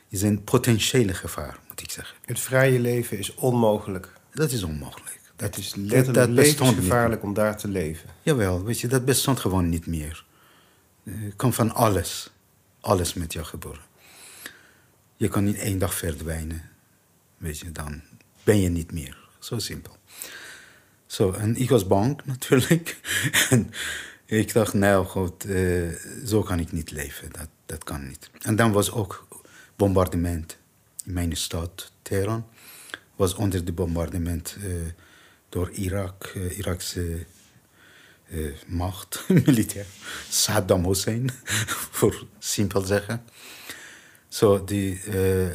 Is een potentiële gevaar, moet ik zeggen. Het vrije leven is onmogelijk. Dat is onmogelijk. Dat is letterlijk levensgevaarlijk om daar te leven. Jawel, weet je, dat bestond gewoon niet meer. Het kan van alles, alles met jou gebeuren. Je kan niet één dag verdwijnen, weet je, dan ben je niet meer. Zo simpel. Zo, en ik was bang natuurlijk. en ik dacht, nou goed, uh, zo kan ik niet leven. Dat, dat kan niet. En dan was ook bombardement in mijn stad, Teheran. Was onder de bombardement... Uh, door Irak, uh, Irakse macht, militair. Saddam Hussein, voor simpel zeggen. Zo, die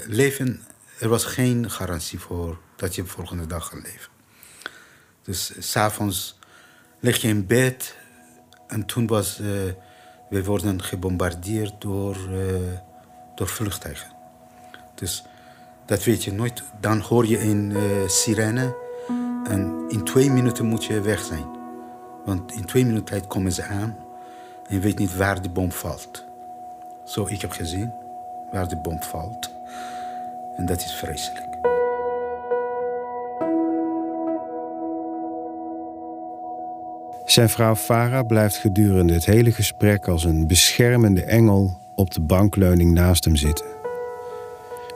leven, er was geen garantie voor dat je de volgende dag gaat leven. Dus s'avonds lig je in bed en toen was, we worden gebombardeerd door, door vliegtuigen. Dus dat weet je nooit. Dan hoor je een sirene en in twee minuten moet je weg zijn. Want in twee minuten tijd komen ze aan en je weet niet waar de bom valt. Zo, ik heb gezien waar de bom valt. En dat is vreselijk. Zijn vrouw Farah blijft gedurende het hele gesprek als een beschermende engel op de bankleuning naast hem zitten.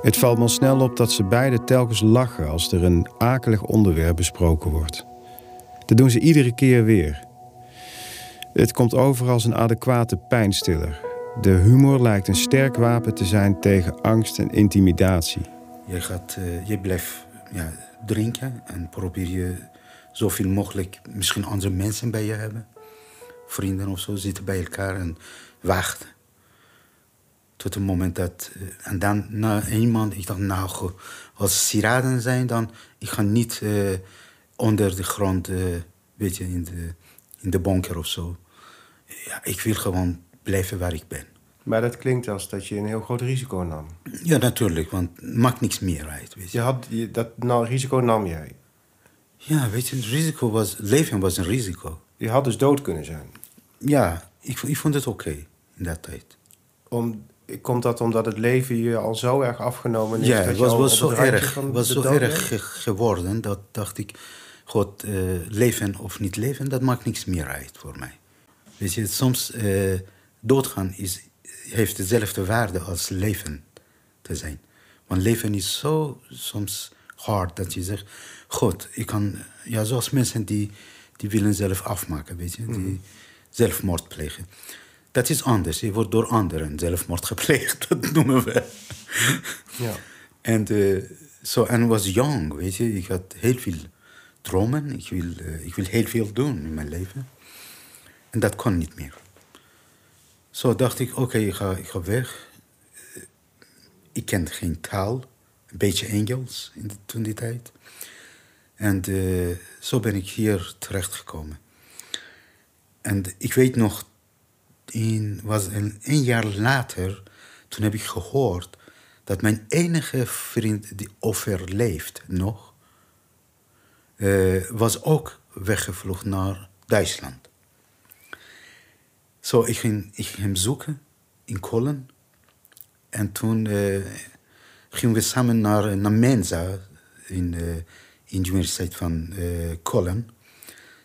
Het valt me snel op dat ze beiden telkens lachen als er een akelig onderwerp besproken wordt. Dat doen ze iedere keer weer. Het komt over als een adequate pijnstiller. De humor lijkt een sterk wapen te zijn tegen angst en intimidatie. Je, gaat, uh, je blijft ja, drinken en probeer je zoveel mogelijk misschien andere mensen bij je hebben. Vrienden of zo zitten bij elkaar en wachten. Tot het moment dat... Eh, en dan na een maand, ik dacht, nou, als sieraden zijn, dan... Ik ga niet uh, onder de grond, uh, weet je, in de, in de bunker of zo. Ja, ik wil gewoon blijven waar ik ben. Maar dat klinkt als dat je een heel groot risico nam. Ja, natuurlijk, want het maakt niks meer uit. Weet je. je had, je, dat nou, risico nam jij? Ja, weet je, het risico was, leven was een risico. Je had dus dood kunnen zijn? Ja, ik, ik vond het oké in dat tijd. Om, Komt dat omdat het leven je al zo erg afgenomen is? Ja, het was, was zo erg, was zo erg geworden dat dacht ik... God, uh, leven of niet leven, dat maakt niks meer uit voor mij. Weet je, soms uh, doodgaan is, heeft dezelfde waarde als leven te zijn. Want leven is zo soms hard dat je zegt... God, ik kan... Ja, zoals mensen die, die willen zelf afmaken, weet je. Die mm. zelfmoord plegen. Dat is anders. Je wordt door anderen zelfmoord gepleegd. Dat noemen we. Ja. En uh, so, en was jong, weet je. Ik had heel veel dromen. Ik wil, uh, ik wil heel veel doen in mijn leven. En dat kon niet meer. Zo dacht ik, oké, ik, ga, ik ga weg. Eh, Ik kende geen taal. Een beetje Engels in de, toen die tijd. En eh, zo ben ik hier terechtgekomen. En ik weet nog, in, was een, een jaar later, toen heb ik gehoord dat mijn enige vriend die overleeft nog, eh, was ook weggevlogen naar Duitsland. Zo, ik ging, ik hem zoeken in Kollen. En toen eh, gingen we samen naar, naar Mensa in, eh, in de Universiteit van eh Kollen.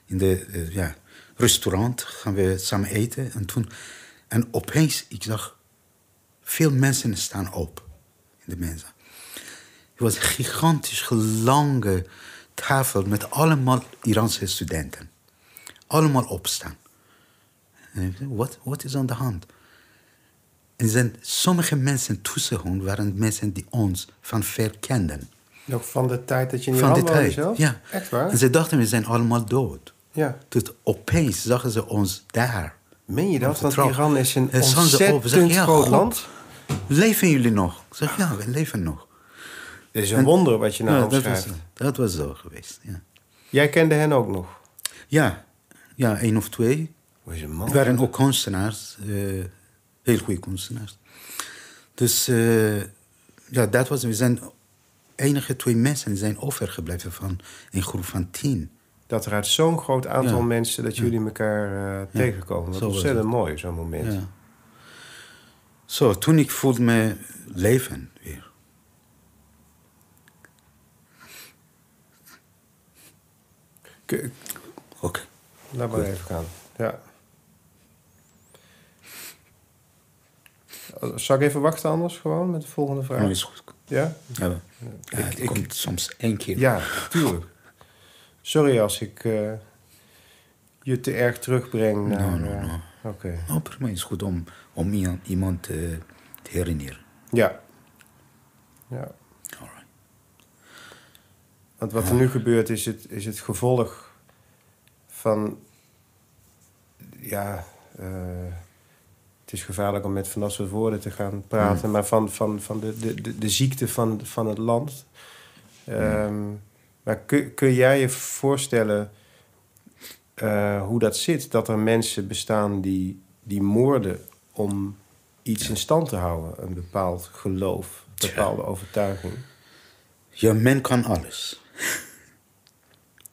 In de eh, ja, restaurant gaan we samen eten. En, toen, en opeens, ik zag veel mensen staan op in de Mensa. Het was een gigantisch lange tafel met allemaal Iraanse studenten. Allemaal opstaan. En ik wat, wat is aan de hand? En er zijn sommige mensen tussen hen waren mensen die ons van ver kenden. Nog van de tijd dat je in Van Iran tijd, zelf? ja. Echt waar? En ze dachten, we zijn allemaal dood. Ja. Tot opeens zagen ze ons daar. Meen je dat? Want. Iran is een ontzettend groot land. Leven jullie nog? Ik zeg, ja, we leven nog. Het is een wonder wat je nou Ja, dat, was, dat was zo geweest, ja. Jij kende hen ook nog? Ja, ja één of twee. Het man? waren ook kunstenaars. eh, heel goede kunstenaars. Dus eh, ja, dat was... We zijn enige twee mensen die zijn overgebleven van een groep van tien. Dat er uit zo'n groot aantal Ja. mensen... dat jullie elkaar eh, tegenkomen. Zo was ontzettend mooi, zo'n moment. Zo, toen ik voelde me leven weer. Oké. Laat maar even gaan. Ja. Zal ik even wachten anders gewoon met de volgende vraag? Nou, is goed. Ja? Ja, ja, Ik- ik- komt soms één keer. Ja, tuurlijk. Sorry als ik eh, je te erg terugbreng no, eh, no. Oké. Nou, het is goed om, om iemand, eh, te herinneren. Ja. Ja. Alright. Want wat er nu gebeurt is het, is het gevolg van... Ja, eh, het is gevaarlijk om met van dat soort woorden te gaan praten... maar van, van, van de, de, de, de ziekte van, van het land. Ehm, maar kun, kun jij je voorstellen eh, hoe dat zit? Dat er mensen bestaan die, die moorden om iets in stand te houden. Een bepaald geloof, een bepaalde overtuiging. Ja, men kan alles.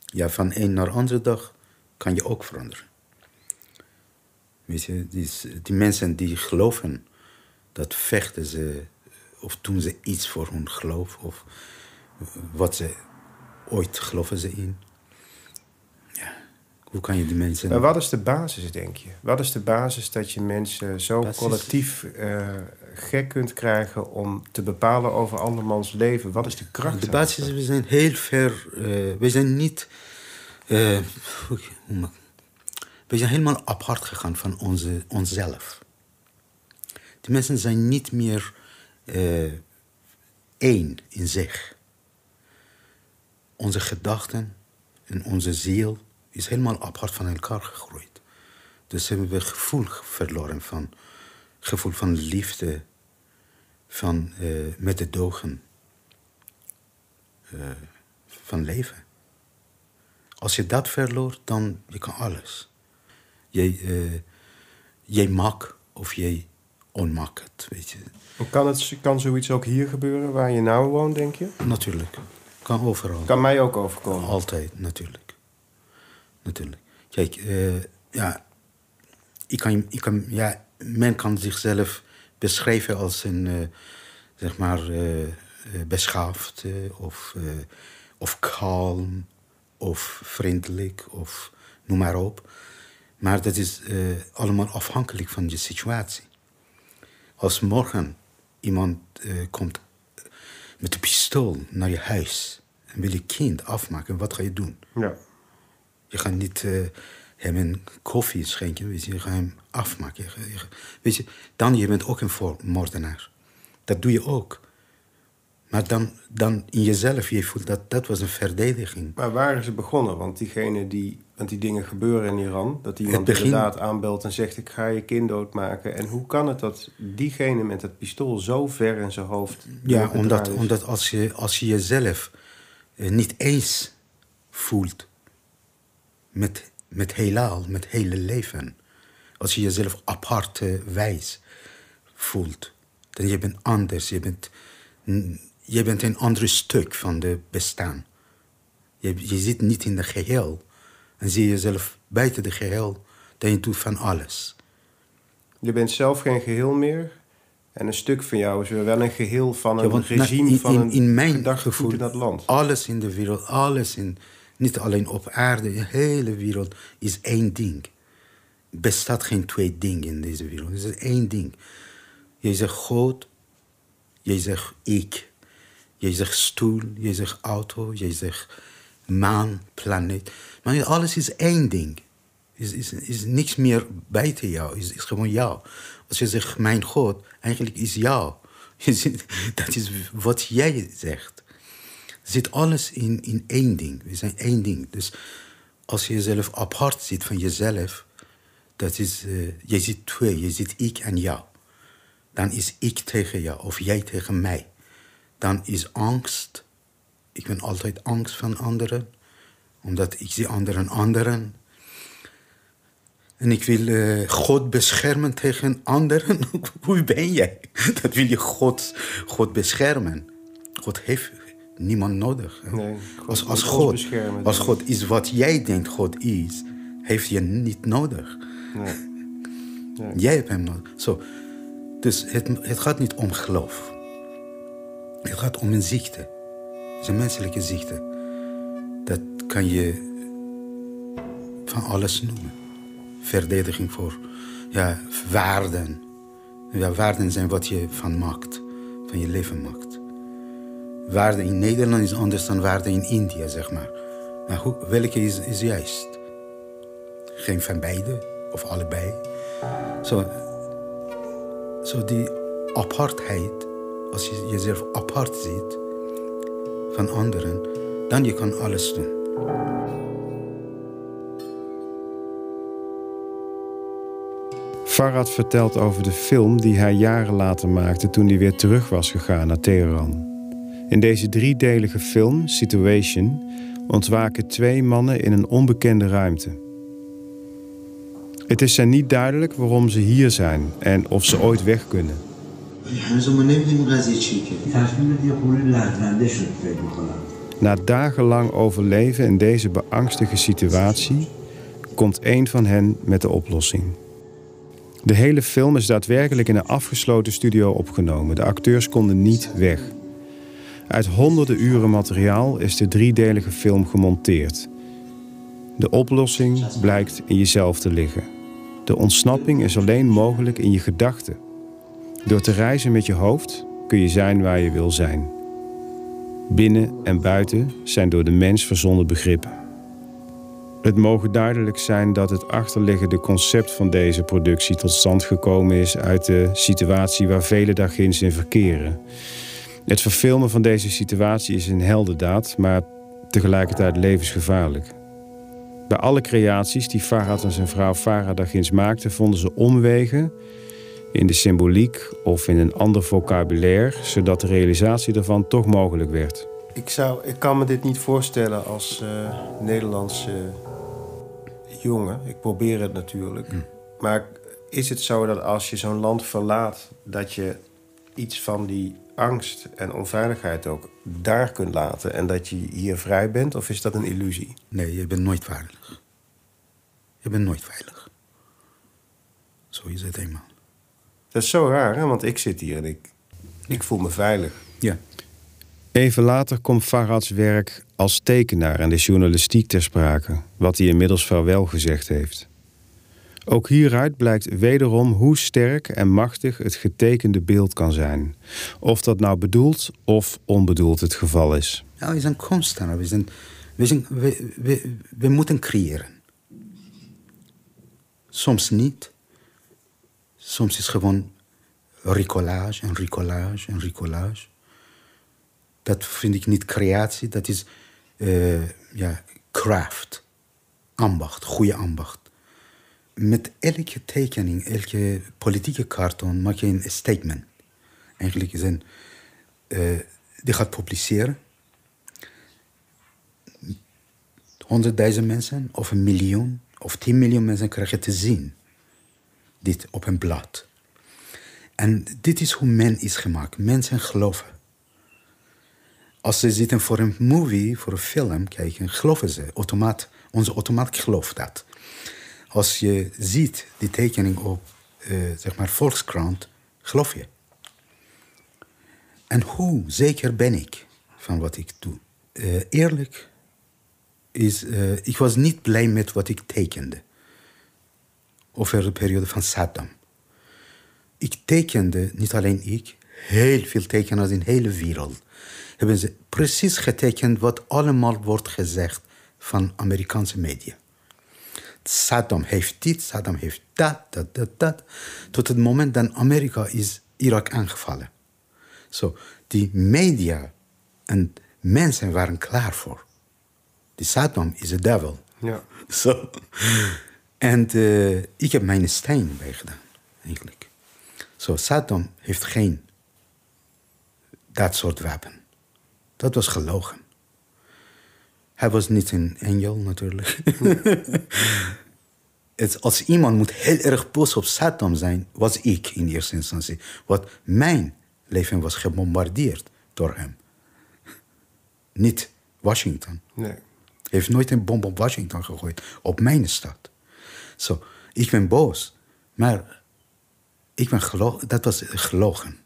Ja, van een naar andere dag kan je ook veranderen. Weet je, die, die mensen die geloven, dat vechten ze, of doen ze iets voor hun geloof, of wat ze ooit geloven ze in. Ja, hoe kan je die mensen... Maar wat is de basis, denk je? Wat is de basis dat je mensen zo Basis? collectief eh, gek kunt krijgen om te bepalen over andermans leven? Wat is de kracht? De basis is, we zijn heel ver. eh, we zijn niet. eh, hoe- we zijn helemaal apart gegaan van onze, onszelf. Die mensen zijn niet meer eh, één in zich. Onze gedachten en onze ziel is helemaal apart van elkaar gegroeid. Dus hebben we gevoel verloren van gevoel van liefde, van eh, met de dogen eh, van leven. Als je dat verloor, dan je kan alles. Jij, eh, jij mag of jij onmak het, weet je. Kan, het, kan zoiets ook hier gebeuren, waar je nou woont, denk je? Natuurlijk. Kan overal. Kan mij ook overkomen. Altijd, natuurlijk. Natuurlijk. Kijk, eh, ja, ik kan, ik kan, ja, men kan zichzelf beschrijven als een, eh, zeg maar, eh, eh, beschaafd eh, of, eh, of kalm of vriendelijk of noem maar op. Maar dat is eh, allemaal afhankelijk van je situatie. Als morgen iemand eh, komt met een pistool naar je huis en wil je kind afmaken, wat ga je doen? Ja. Je gaat niet eh, hem een koffie schenken, weet je, je gaat hem afmaken. Je, gaat- je gaat- weet je, dan je bent ook een moordenaar. Dat doe je ook. Maar dan, dan in jezelf, je voelt dat dat was een verdediging. Maar waar is het begonnen? Want diegene die Want die dingen gebeuren in Iran. Dat iemand inderdaad aanbelt en zegt: Ik ga je kind doodmaken. En hoe kan het dat diegene met het pistool zo ver in zijn hoofd. Ja, omdat, omdat als, je, als je jezelf eh, niet eens voelt met, met heelal, met hele leven. Als je jezelf apart wijs voelt. Dan je bent anders. Je bent, je bent een ander stuk van de bestaan. Je, je zit niet in de geheel. En zie je jezelf buiten de geheel. Dan je doet van alles. Je bent zelf geen geheel meer. En een stuk van jou is wel een geheel van een Ja, want na- regime in, van in, een in mijn gevoel, in dat land. alles in de wereld, alles in, niet alleen op aarde, de hele wereld is één ding. Er bestaat geen twee dingen in deze wereld. Het is één ding. Je zegt God, je zegt ik, je zegt stoel, je zegt auto, je zegt maan, planeet. Alles is één ding. Is, is, is niks meer buiten jou, is, is gewoon jou. Als je zegt mijn God, eigenlijk is jou. Dat is wat jij zegt. Zit alles in, in één ding. We zijn één ding. Dus als je jezelf apart ziet van jezelf, dat is, eh, je ziet twee, je ziet ik en jou. Dan is ik tegen jou of jij tegen mij. Dan is angst. Ik ben altijd angst van anderen, omdat ik zie anderen anderen. En ik wil eh, God beschermen tegen anderen. Hoe ben jij? Dat wil je God, God beschermen. God heeft niemand nodig. hè. Nee, God als, als, God, als God is wat jij denkt God is, heeft je niet nodig. Nee. Jij hebt hem nodig. Zo. Dus het, het gaat niet om geloof. Het gaat om een ziekte. Het is een menselijke ziekte. Kan je van alles noemen. Verdediging voor ja, waarden. Ja, waarden zijn wat je van maakt, van je leven maakt. Waarde in Nederland is anders dan waarde in India, zeg maar. Hoe, welke is, is juist? Geen van beide of allebei. Zo, zo die apartheid, als je jezelf apart ziet van anderen, dan je kan alles doen. Farad vertelt over de film die hij jaren later maakte toen hij weer terug was gegaan naar Teheran. In deze driedelige film, Situation, ontwaken twee mannen in een onbekende ruimte. Het is hen niet duidelijk waarom ze hier zijn en of ze ooit weg kunnen. Na dagenlang overleven in deze beangstige situatie komt een van hen met de oplossing. De hele film is daadwerkelijk in een afgesloten studio opgenomen. De acteurs konden niet weg. Uit honderden uren materiaal is de driedelige film gemonteerd. De oplossing blijkt in jezelf te liggen. De ontsnapping is alleen mogelijk in je gedachten. Door te reizen met je hoofd kun je zijn waar je wil zijn. Binnen en buiten zijn door de mens verzonnen begrippen. Het mogen duidelijk zijn dat het achterliggende concept van deze productie tot stand gekomen is uit de situatie waar vele dagins in verkeren. Het verfilmen van deze situatie is een heldendaad, maar tegelijkertijd levensgevaarlijk. Bij alle creaties die Farhad en zijn vrouw Farah dagins maakten, vonden ze omwegen in de symboliek of in een ander vocabulaire, zodat de realisatie daarvan toch mogelijk werd. Ik, zou, ik kan me dit niet voorstellen als eh, Nederlandse jongen. Ik probeer het natuurlijk. Maar is het zo dat als je zo'n land verlaat, dat je iets van die angst en onveiligheid ook daar kunt laten en dat je hier vrij bent? Of is dat een illusie? Nee, je bent nooit veilig. Je bent nooit veilig. Zo is het eenmaal. Dat is zo raar, hè? want ik zit hier en ik, ik voel me veilig. Ja. Even later komt Farads werk als tekenaar en de journalistiek ter sprake, wat hij inmiddels vaarwel gezegd heeft. Ook hieruit blijkt wederom hoe sterk en machtig het getekende beeld kan zijn. Of dat nou bedoeld of onbedoeld het geval is. Ja, we zijn kunstenaar. We, zijn, we, zijn, we, we, we moeten creëren. Soms niet. Soms is gewoon ricolage en ricolage en ricolage. Dat vind ik niet creatie, dat is eh, ja, craft. ambacht, goede ambacht. Met elke tekening, elke politieke karton maak je een statement. Eigenlijk is een, eh, die gaat publiceren. Honderdduizend mensen of een miljoen of tien miljoen mensen krijgen te zien. Dit op een blad. En dit is hoe men is gemaakt. Mensen geloven. Als ze zitten voor een movie, voor een film kijken, geloven ze. Automaat, onze automaat gelooft dat. Als je ziet die tekening op, eh, zeg maar, Volkskrant, geloof je. En hoe zeker ben ik van wat ik doe? Eh, eerlijk is, eh, ik was niet blij met wat ik tekende. Over de periode van Saddam. Ik tekende, niet alleen ik, heel veel tekenaars in de hele wereld. Hebben ze precies getekend wat allemaal wordt gezegd van Amerikaanse media. Saddam heeft dit, Saddam heeft dat, dat, dat, dat. Tot het moment dat Amerika is Irak aangevallen. Zo, die media en mensen waren klaar voor. Die Saddam is de devil. Ja. Zo. En eh, ik heb mijn steen bij gedaan, eigenlijk. Zo, Saddam heeft geen dat soort wapen. Dat was gelogen. Hij was niet een engel, natuurlijk. Het, als iemand moet heel erg boos op Saddam zijn, was ik in eerste instantie. Want mijn leven was gebombardeerd door hem. Niet Washington. Nee. Hij heeft nooit een bom op Washington gegooid, op mijn stad. Zo, ik ben boos, maar ik ben dat was gelogen.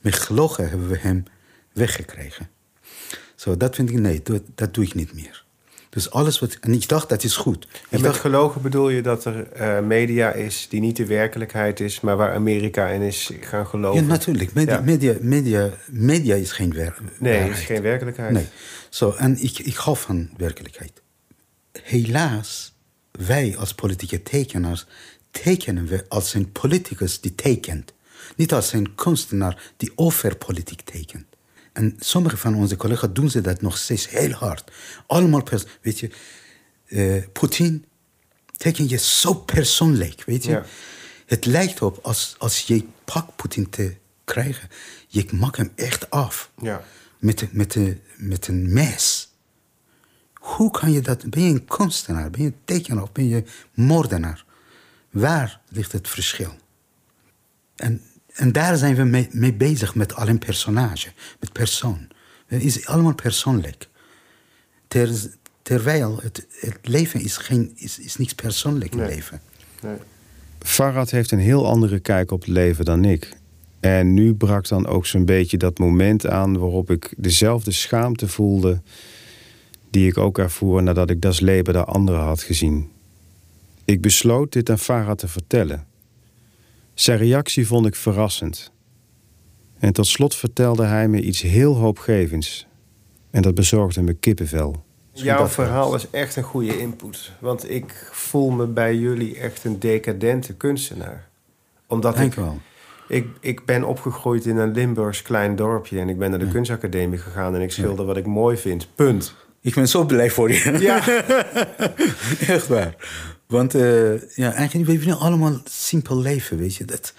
Met gelogen hebben we hem weggekregen. Zo, dat vind ik, nee, dat, dat doe ik niet meer. Dus alles wat, en ik dacht, dat is goed. En Ik met dacht, gelogen bedoel je dat er eh, media is die niet de werkelijkheid is, maar waar Amerika in is gaan geloven? ja, natuurlijk, media, Ja. media, media, media is geen wer- Nee, is geen werkelijkheid. Nee. Zo, en ik, ik hou van werkelijkheid. Helaas, wij als politieke tekenaars tekenen we als een politicus die tekent. Niet als een kunstenaar die over politiek tekent. En sommige van onze collega's doen ze dat nog steeds heel hard. Allemaal, pers- weet je, eh Poetin teken je zo persoonlijk, weet je. Ja. Het lijkt op als, als je pakt Poetin te krijgen, je maakt hem echt af Ja. met, met, met een mes. Hoe kan je dat? Ben je een kunstenaar? Ben je een tekenaar? Of ben je moordenaar? Waar ligt het verschil? En, en daar zijn we mee, mee bezig met al een personage, met persoon. Het is allemaal persoonlijk. Ter, terwijl het, het leven is, geen, is, is niks persoonlijk in Nee. leven. Nee. Farad heeft een heel andere kijk op het leven dan ik. En nu brak dan ook zo'n beetje dat moment aan waarop ik dezelfde schaamte voelde die ik ook ervoer nadat ik Das Leben der anderen had gezien. Ik besloot dit aan Farad te vertellen. Zijn reactie vond ik verrassend. En tot slot vertelde hij me iets heel hoopgevends. En dat bezorgde me kippenvel. Jouw dat verhaal is echt een goede input. Want ik voel me bij jullie echt een decadente kunstenaar. Omdat Dank ik, u wel. ik, ik ben opgegroeid in een Limburgs klein dorpje... en ik ben naar de kunstacademie gegaan en ik schilder wat ik mooi vind. Punt. Ik ben zo blij voor je. Ja. Echt waar. Want eh, ja, eigenlijk, we hebben allemaal simpel leven, weet je. Dat,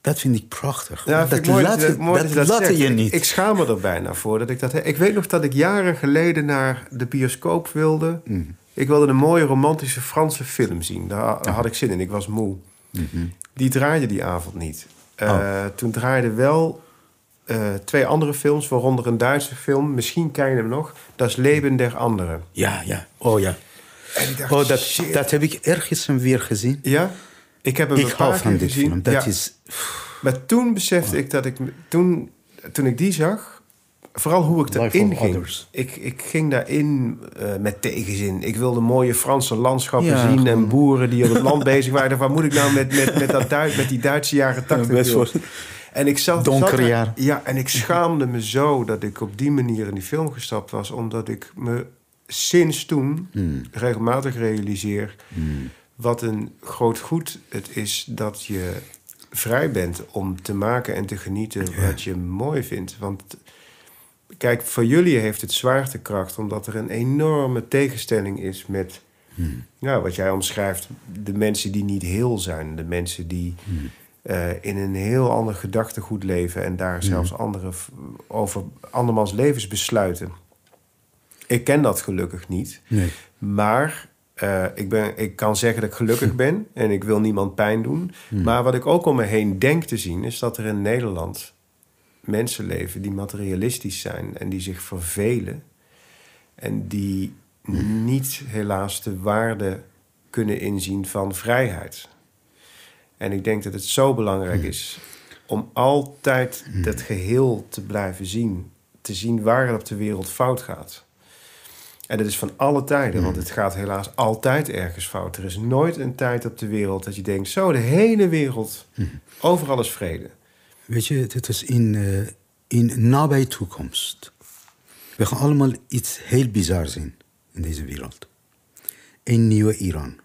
dat vind ik prachtig. Ja, dat mooi laat, dat, je- mooi dat dat je dat laat zegt. je niet. Ik schaam me er bijna voor dat ik dat... Ik weet nog dat ik jaren geleden naar de bioscoop wilde. Mhm. Ik wilde een mooie romantische Franse film zien. Daar, daar had ik zin in. Ik was moe. Mhm. Die draaide die avond niet. Eh, Oh. Toen draaiden wel eh, twee andere films, waaronder een Duitse film. Misschien ken je hem nog. Dat is Leben der Anderen. Ja, ja. Oh ja. En ik dacht, Oh, dat, shit. dat heb ik ergens weer gezien. Ja? Ik heb hem Ik een hou paar van keer dit gezien. film. Dat Ja. is... Maar toen besefte ik dat ik... Toen, toen ik die zag... Vooral hoe ik erin ging. Others. Ik, ik ging daarin eh, met tegenzin. Ik wilde mooie Franse landschappen Ja, zien... en boeren die op het land bezig waren. Waar moet ik nou met, met, met, dat Duits, met die Duitse jaren tachtig? best wil? wel. En ik zat, jaren. Ja, en ik schaamde me zo dat ik op die manier in die film gestapt was. Omdat ik me sinds toen Hmm. regelmatig realiseer... wat een groot goed het is dat je vrij bent om te maken en te genieten wat je mooi vindt. Want kijk, voor jullie heeft het zwaartekracht... omdat er een enorme tegenstelling is met Ja, wat jij omschrijft, de mensen die niet heel zijn, de mensen die eh, in een heel ander gedachtegoed leven en daar zelfs andere, over andermans levens besluiten. Ik ken dat gelukkig niet. Nee. Maar eh, ik, ben, ik kan zeggen dat ik gelukkig ben en ik wil niemand pijn doen. Maar wat ik ook om me heen denk te zien, is dat er in Nederland mensen leven die materialistisch zijn en die zich vervelen. En die niet helaas de waarde kunnen inzien van vrijheid. En ik denk dat het zo belangrijk is om altijd dat geheel te blijven zien. Te zien waar het op de wereld fout gaat. En dat is van alle tijden, want het gaat helaas altijd ergens fout. Er is nooit een tijd op de wereld dat je denkt: zo, de hele wereld, overal is vrede. Weet je, dit is in, eh, in nabije toekomst. We gaan allemaal iets heel bizar zien in deze wereld. Een nieuwe Iran.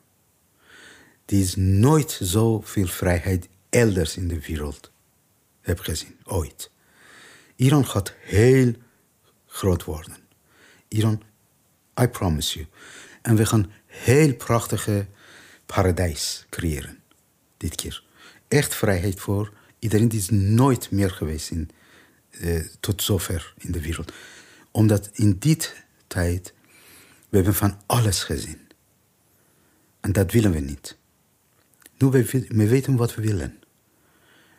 Die is nooit zoveel vrijheid elders in de wereld heb gezien, ooit. Iran gaat heel groot worden. Iran, I promise you. En we gaan heel prachtige paradijs creëren. Dit keer. Echt vrijheid voor iedereen die is nooit meer geweest in, eh, tot zover in de wereld. Omdat in dit tijd, we hebben van alles gezien. En dat willen we niet. Nu we, we weten wat we willen.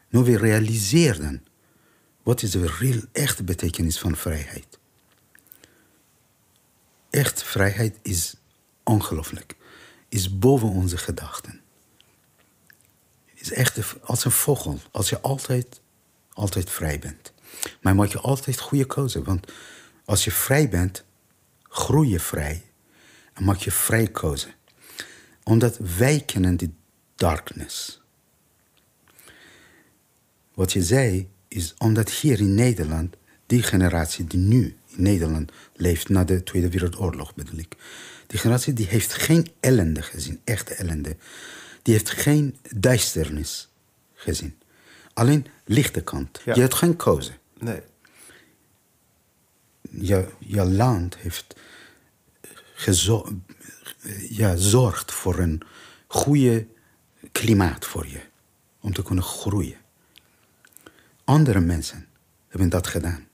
Nu we realiseren wat is de real, echte betekenis van vrijheid. Echt vrijheid is ongelooflijk. Is boven onze gedachten. Is echt als een vogel. Als je altijd, altijd vrij bent. Maar maak je altijd goede keuze. Want als je vrij bent, groei je vrij. En maak je vrij keuze. Omdat wij kennen die darkness. Wat je zei, is omdat hier in Nederland, die generatie die nu in Nederland leeft, na de Tweede Wereldoorlog bedoel ik, die generatie die heeft geen ellende gezien, echte ellende. Die heeft geen duisternis gezien. Alleen lichte kant. Ja. Je hebt geen keuze. Nee. Je, je land heeft gezo- ja, zorgt voor een goede klimaat voor je. Om te kunnen groeien. Andere mensen hebben dat gedaan.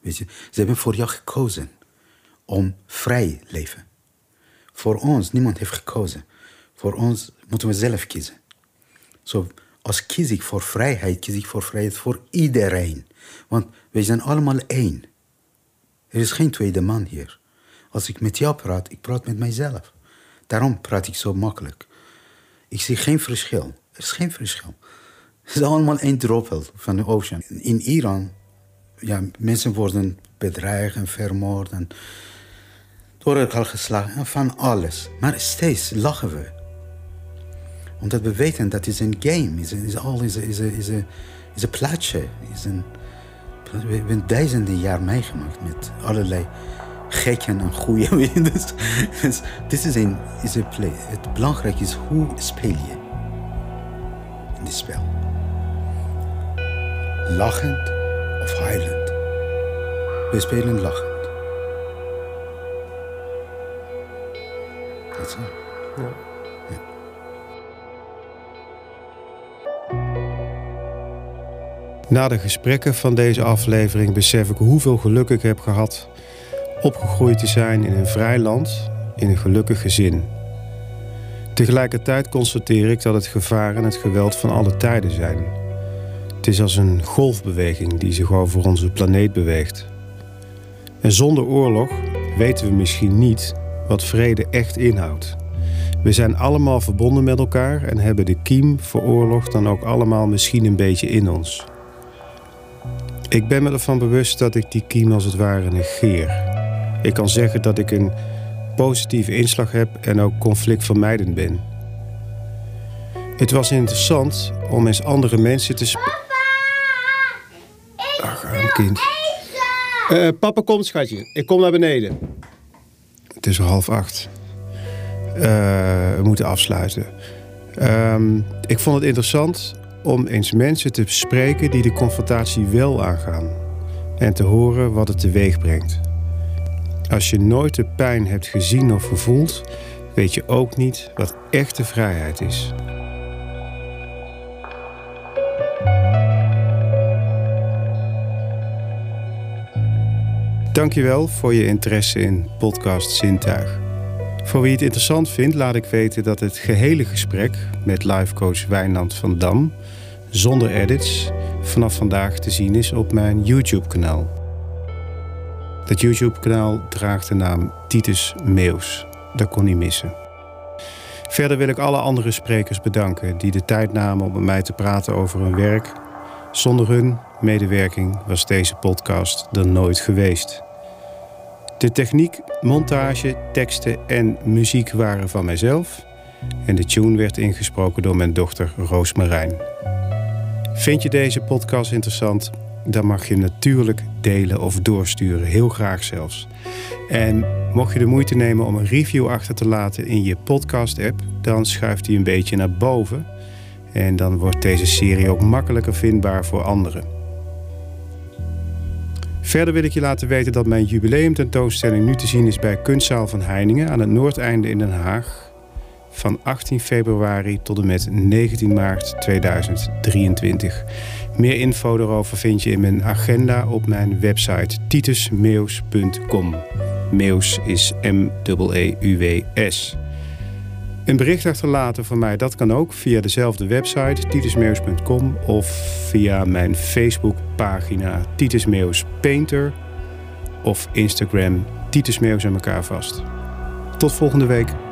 Weet je, ze hebben voor jou gekozen om vrij leven. Voor ons, niemand heeft gekozen. Voor ons moeten we zelf kiezen. Zo, als kies ik voor vrijheid, kies ik voor vrijheid voor iedereen. Want wij zijn allemaal één. Er is geen tweede man hier. Als ik met jou praat, ik praat met mijzelf. Daarom praat ik zo makkelijk. Ik zie geen verschil. Er is geen verschil. Het is allemaal één druppel van de oceaan. In Iran, ja, mensen worden bedreigd en vermoord en door elkaar geslagen en van alles. Maar steeds lachen we. Omdat we weten dat het een game is. is al is, is, is, is, is een plaatje. Is een, we hebben duizenden jaar meegemaakt met allerlei gekken en goeie. dus, dus dit is een, is een play. Het belangrijke is hoe speel je in dit spel. Lachend of huilend. We spelen lachend. Dat is het. Na de gesprekken van deze aflevering besef ik hoeveel geluk ik heb gehad opgegroeid te zijn in een vrij land, in een gelukkig gezin. Tegelijkertijd constateer ik dat het gevaar en het geweld van alle tijden zijn. Het is als een golfbeweging die zich over onze planeet beweegt. En zonder oorlog weten we misschien niet wat vrede echt inhoudt. We zijn allemaal verbonden met elkaar en hebben de kiem voor oorlog dan ook allemaal misschien een beetje in ons. Ik ben me ervan bewust dat ik die kiem als het ware negeer. Ik kan zeggen dat ik een positieve inslag heb en ook conflictvermijdend ben. Het was interessant om eens andere mensen te spreken. Ach, arm kind. Eh, papa komt, schatje. Ik kom naar beneden. Het is al half acht. Eh, we moeten afsluiten. Ehm, ik vond het interessant om eens mensen te spreken die de confrontatie wel aangaan. En te horen wat het teweeg brengt. Als je nooit de pijn hebt gezien of gevoeld, weet je ook niet wat echte vrijheid is. Dankjewel voor je interesse in podcast Zintuig. Voor wie het interessant vindt, laat ik weten dat het gehele gesprek met livecoach Wijnand van Dam, zonder edits, vanaf vandaag te zien is op mijn YouTube-kanaal. Dat YouTube-kanaal draagt de naam Titus Meeuws. Dat kon niet missen. Verder wil ik alle andere sprekers bedanken die de tijd namen om met mij te praten over hun werk. Zonder hun medewerking was deze podcast er nooit geweest. De techniek, montage, teksten en muziek waren van mijzelf. En de tune werd ingesproken door mijn dochter Roosmarijn. Vind je deze podcast interessant? Dan mag je natuurlijk delen of doorsturen, heel graag zelfs. En mocht je de moeite nemen om een review achter te laten in je podcast-app, dan schuift hij een beetje naar boven. En dan wordt deze serie ook makkelijker vindbaar voor anderen. Verder wil ik je laten weten dat mijn jubileumtentoonstelling nu te zien is bij Kunstzaal van Heiningen aan het Noordeinde in Den Haag. Van 18 februari tot en met 19 maart 2023. Meer info daarover vind je in mijn agenda op mijn website titusmeus.com. Meus is M-E-E-U-W-S. Een bericht achterlaten van mij, dat kan ook via dezelfde website titusmeus.com of via mijn Facebookpagina Titus Painter of Instagram Titus Meus aan elkaar vast. Tot volgende week.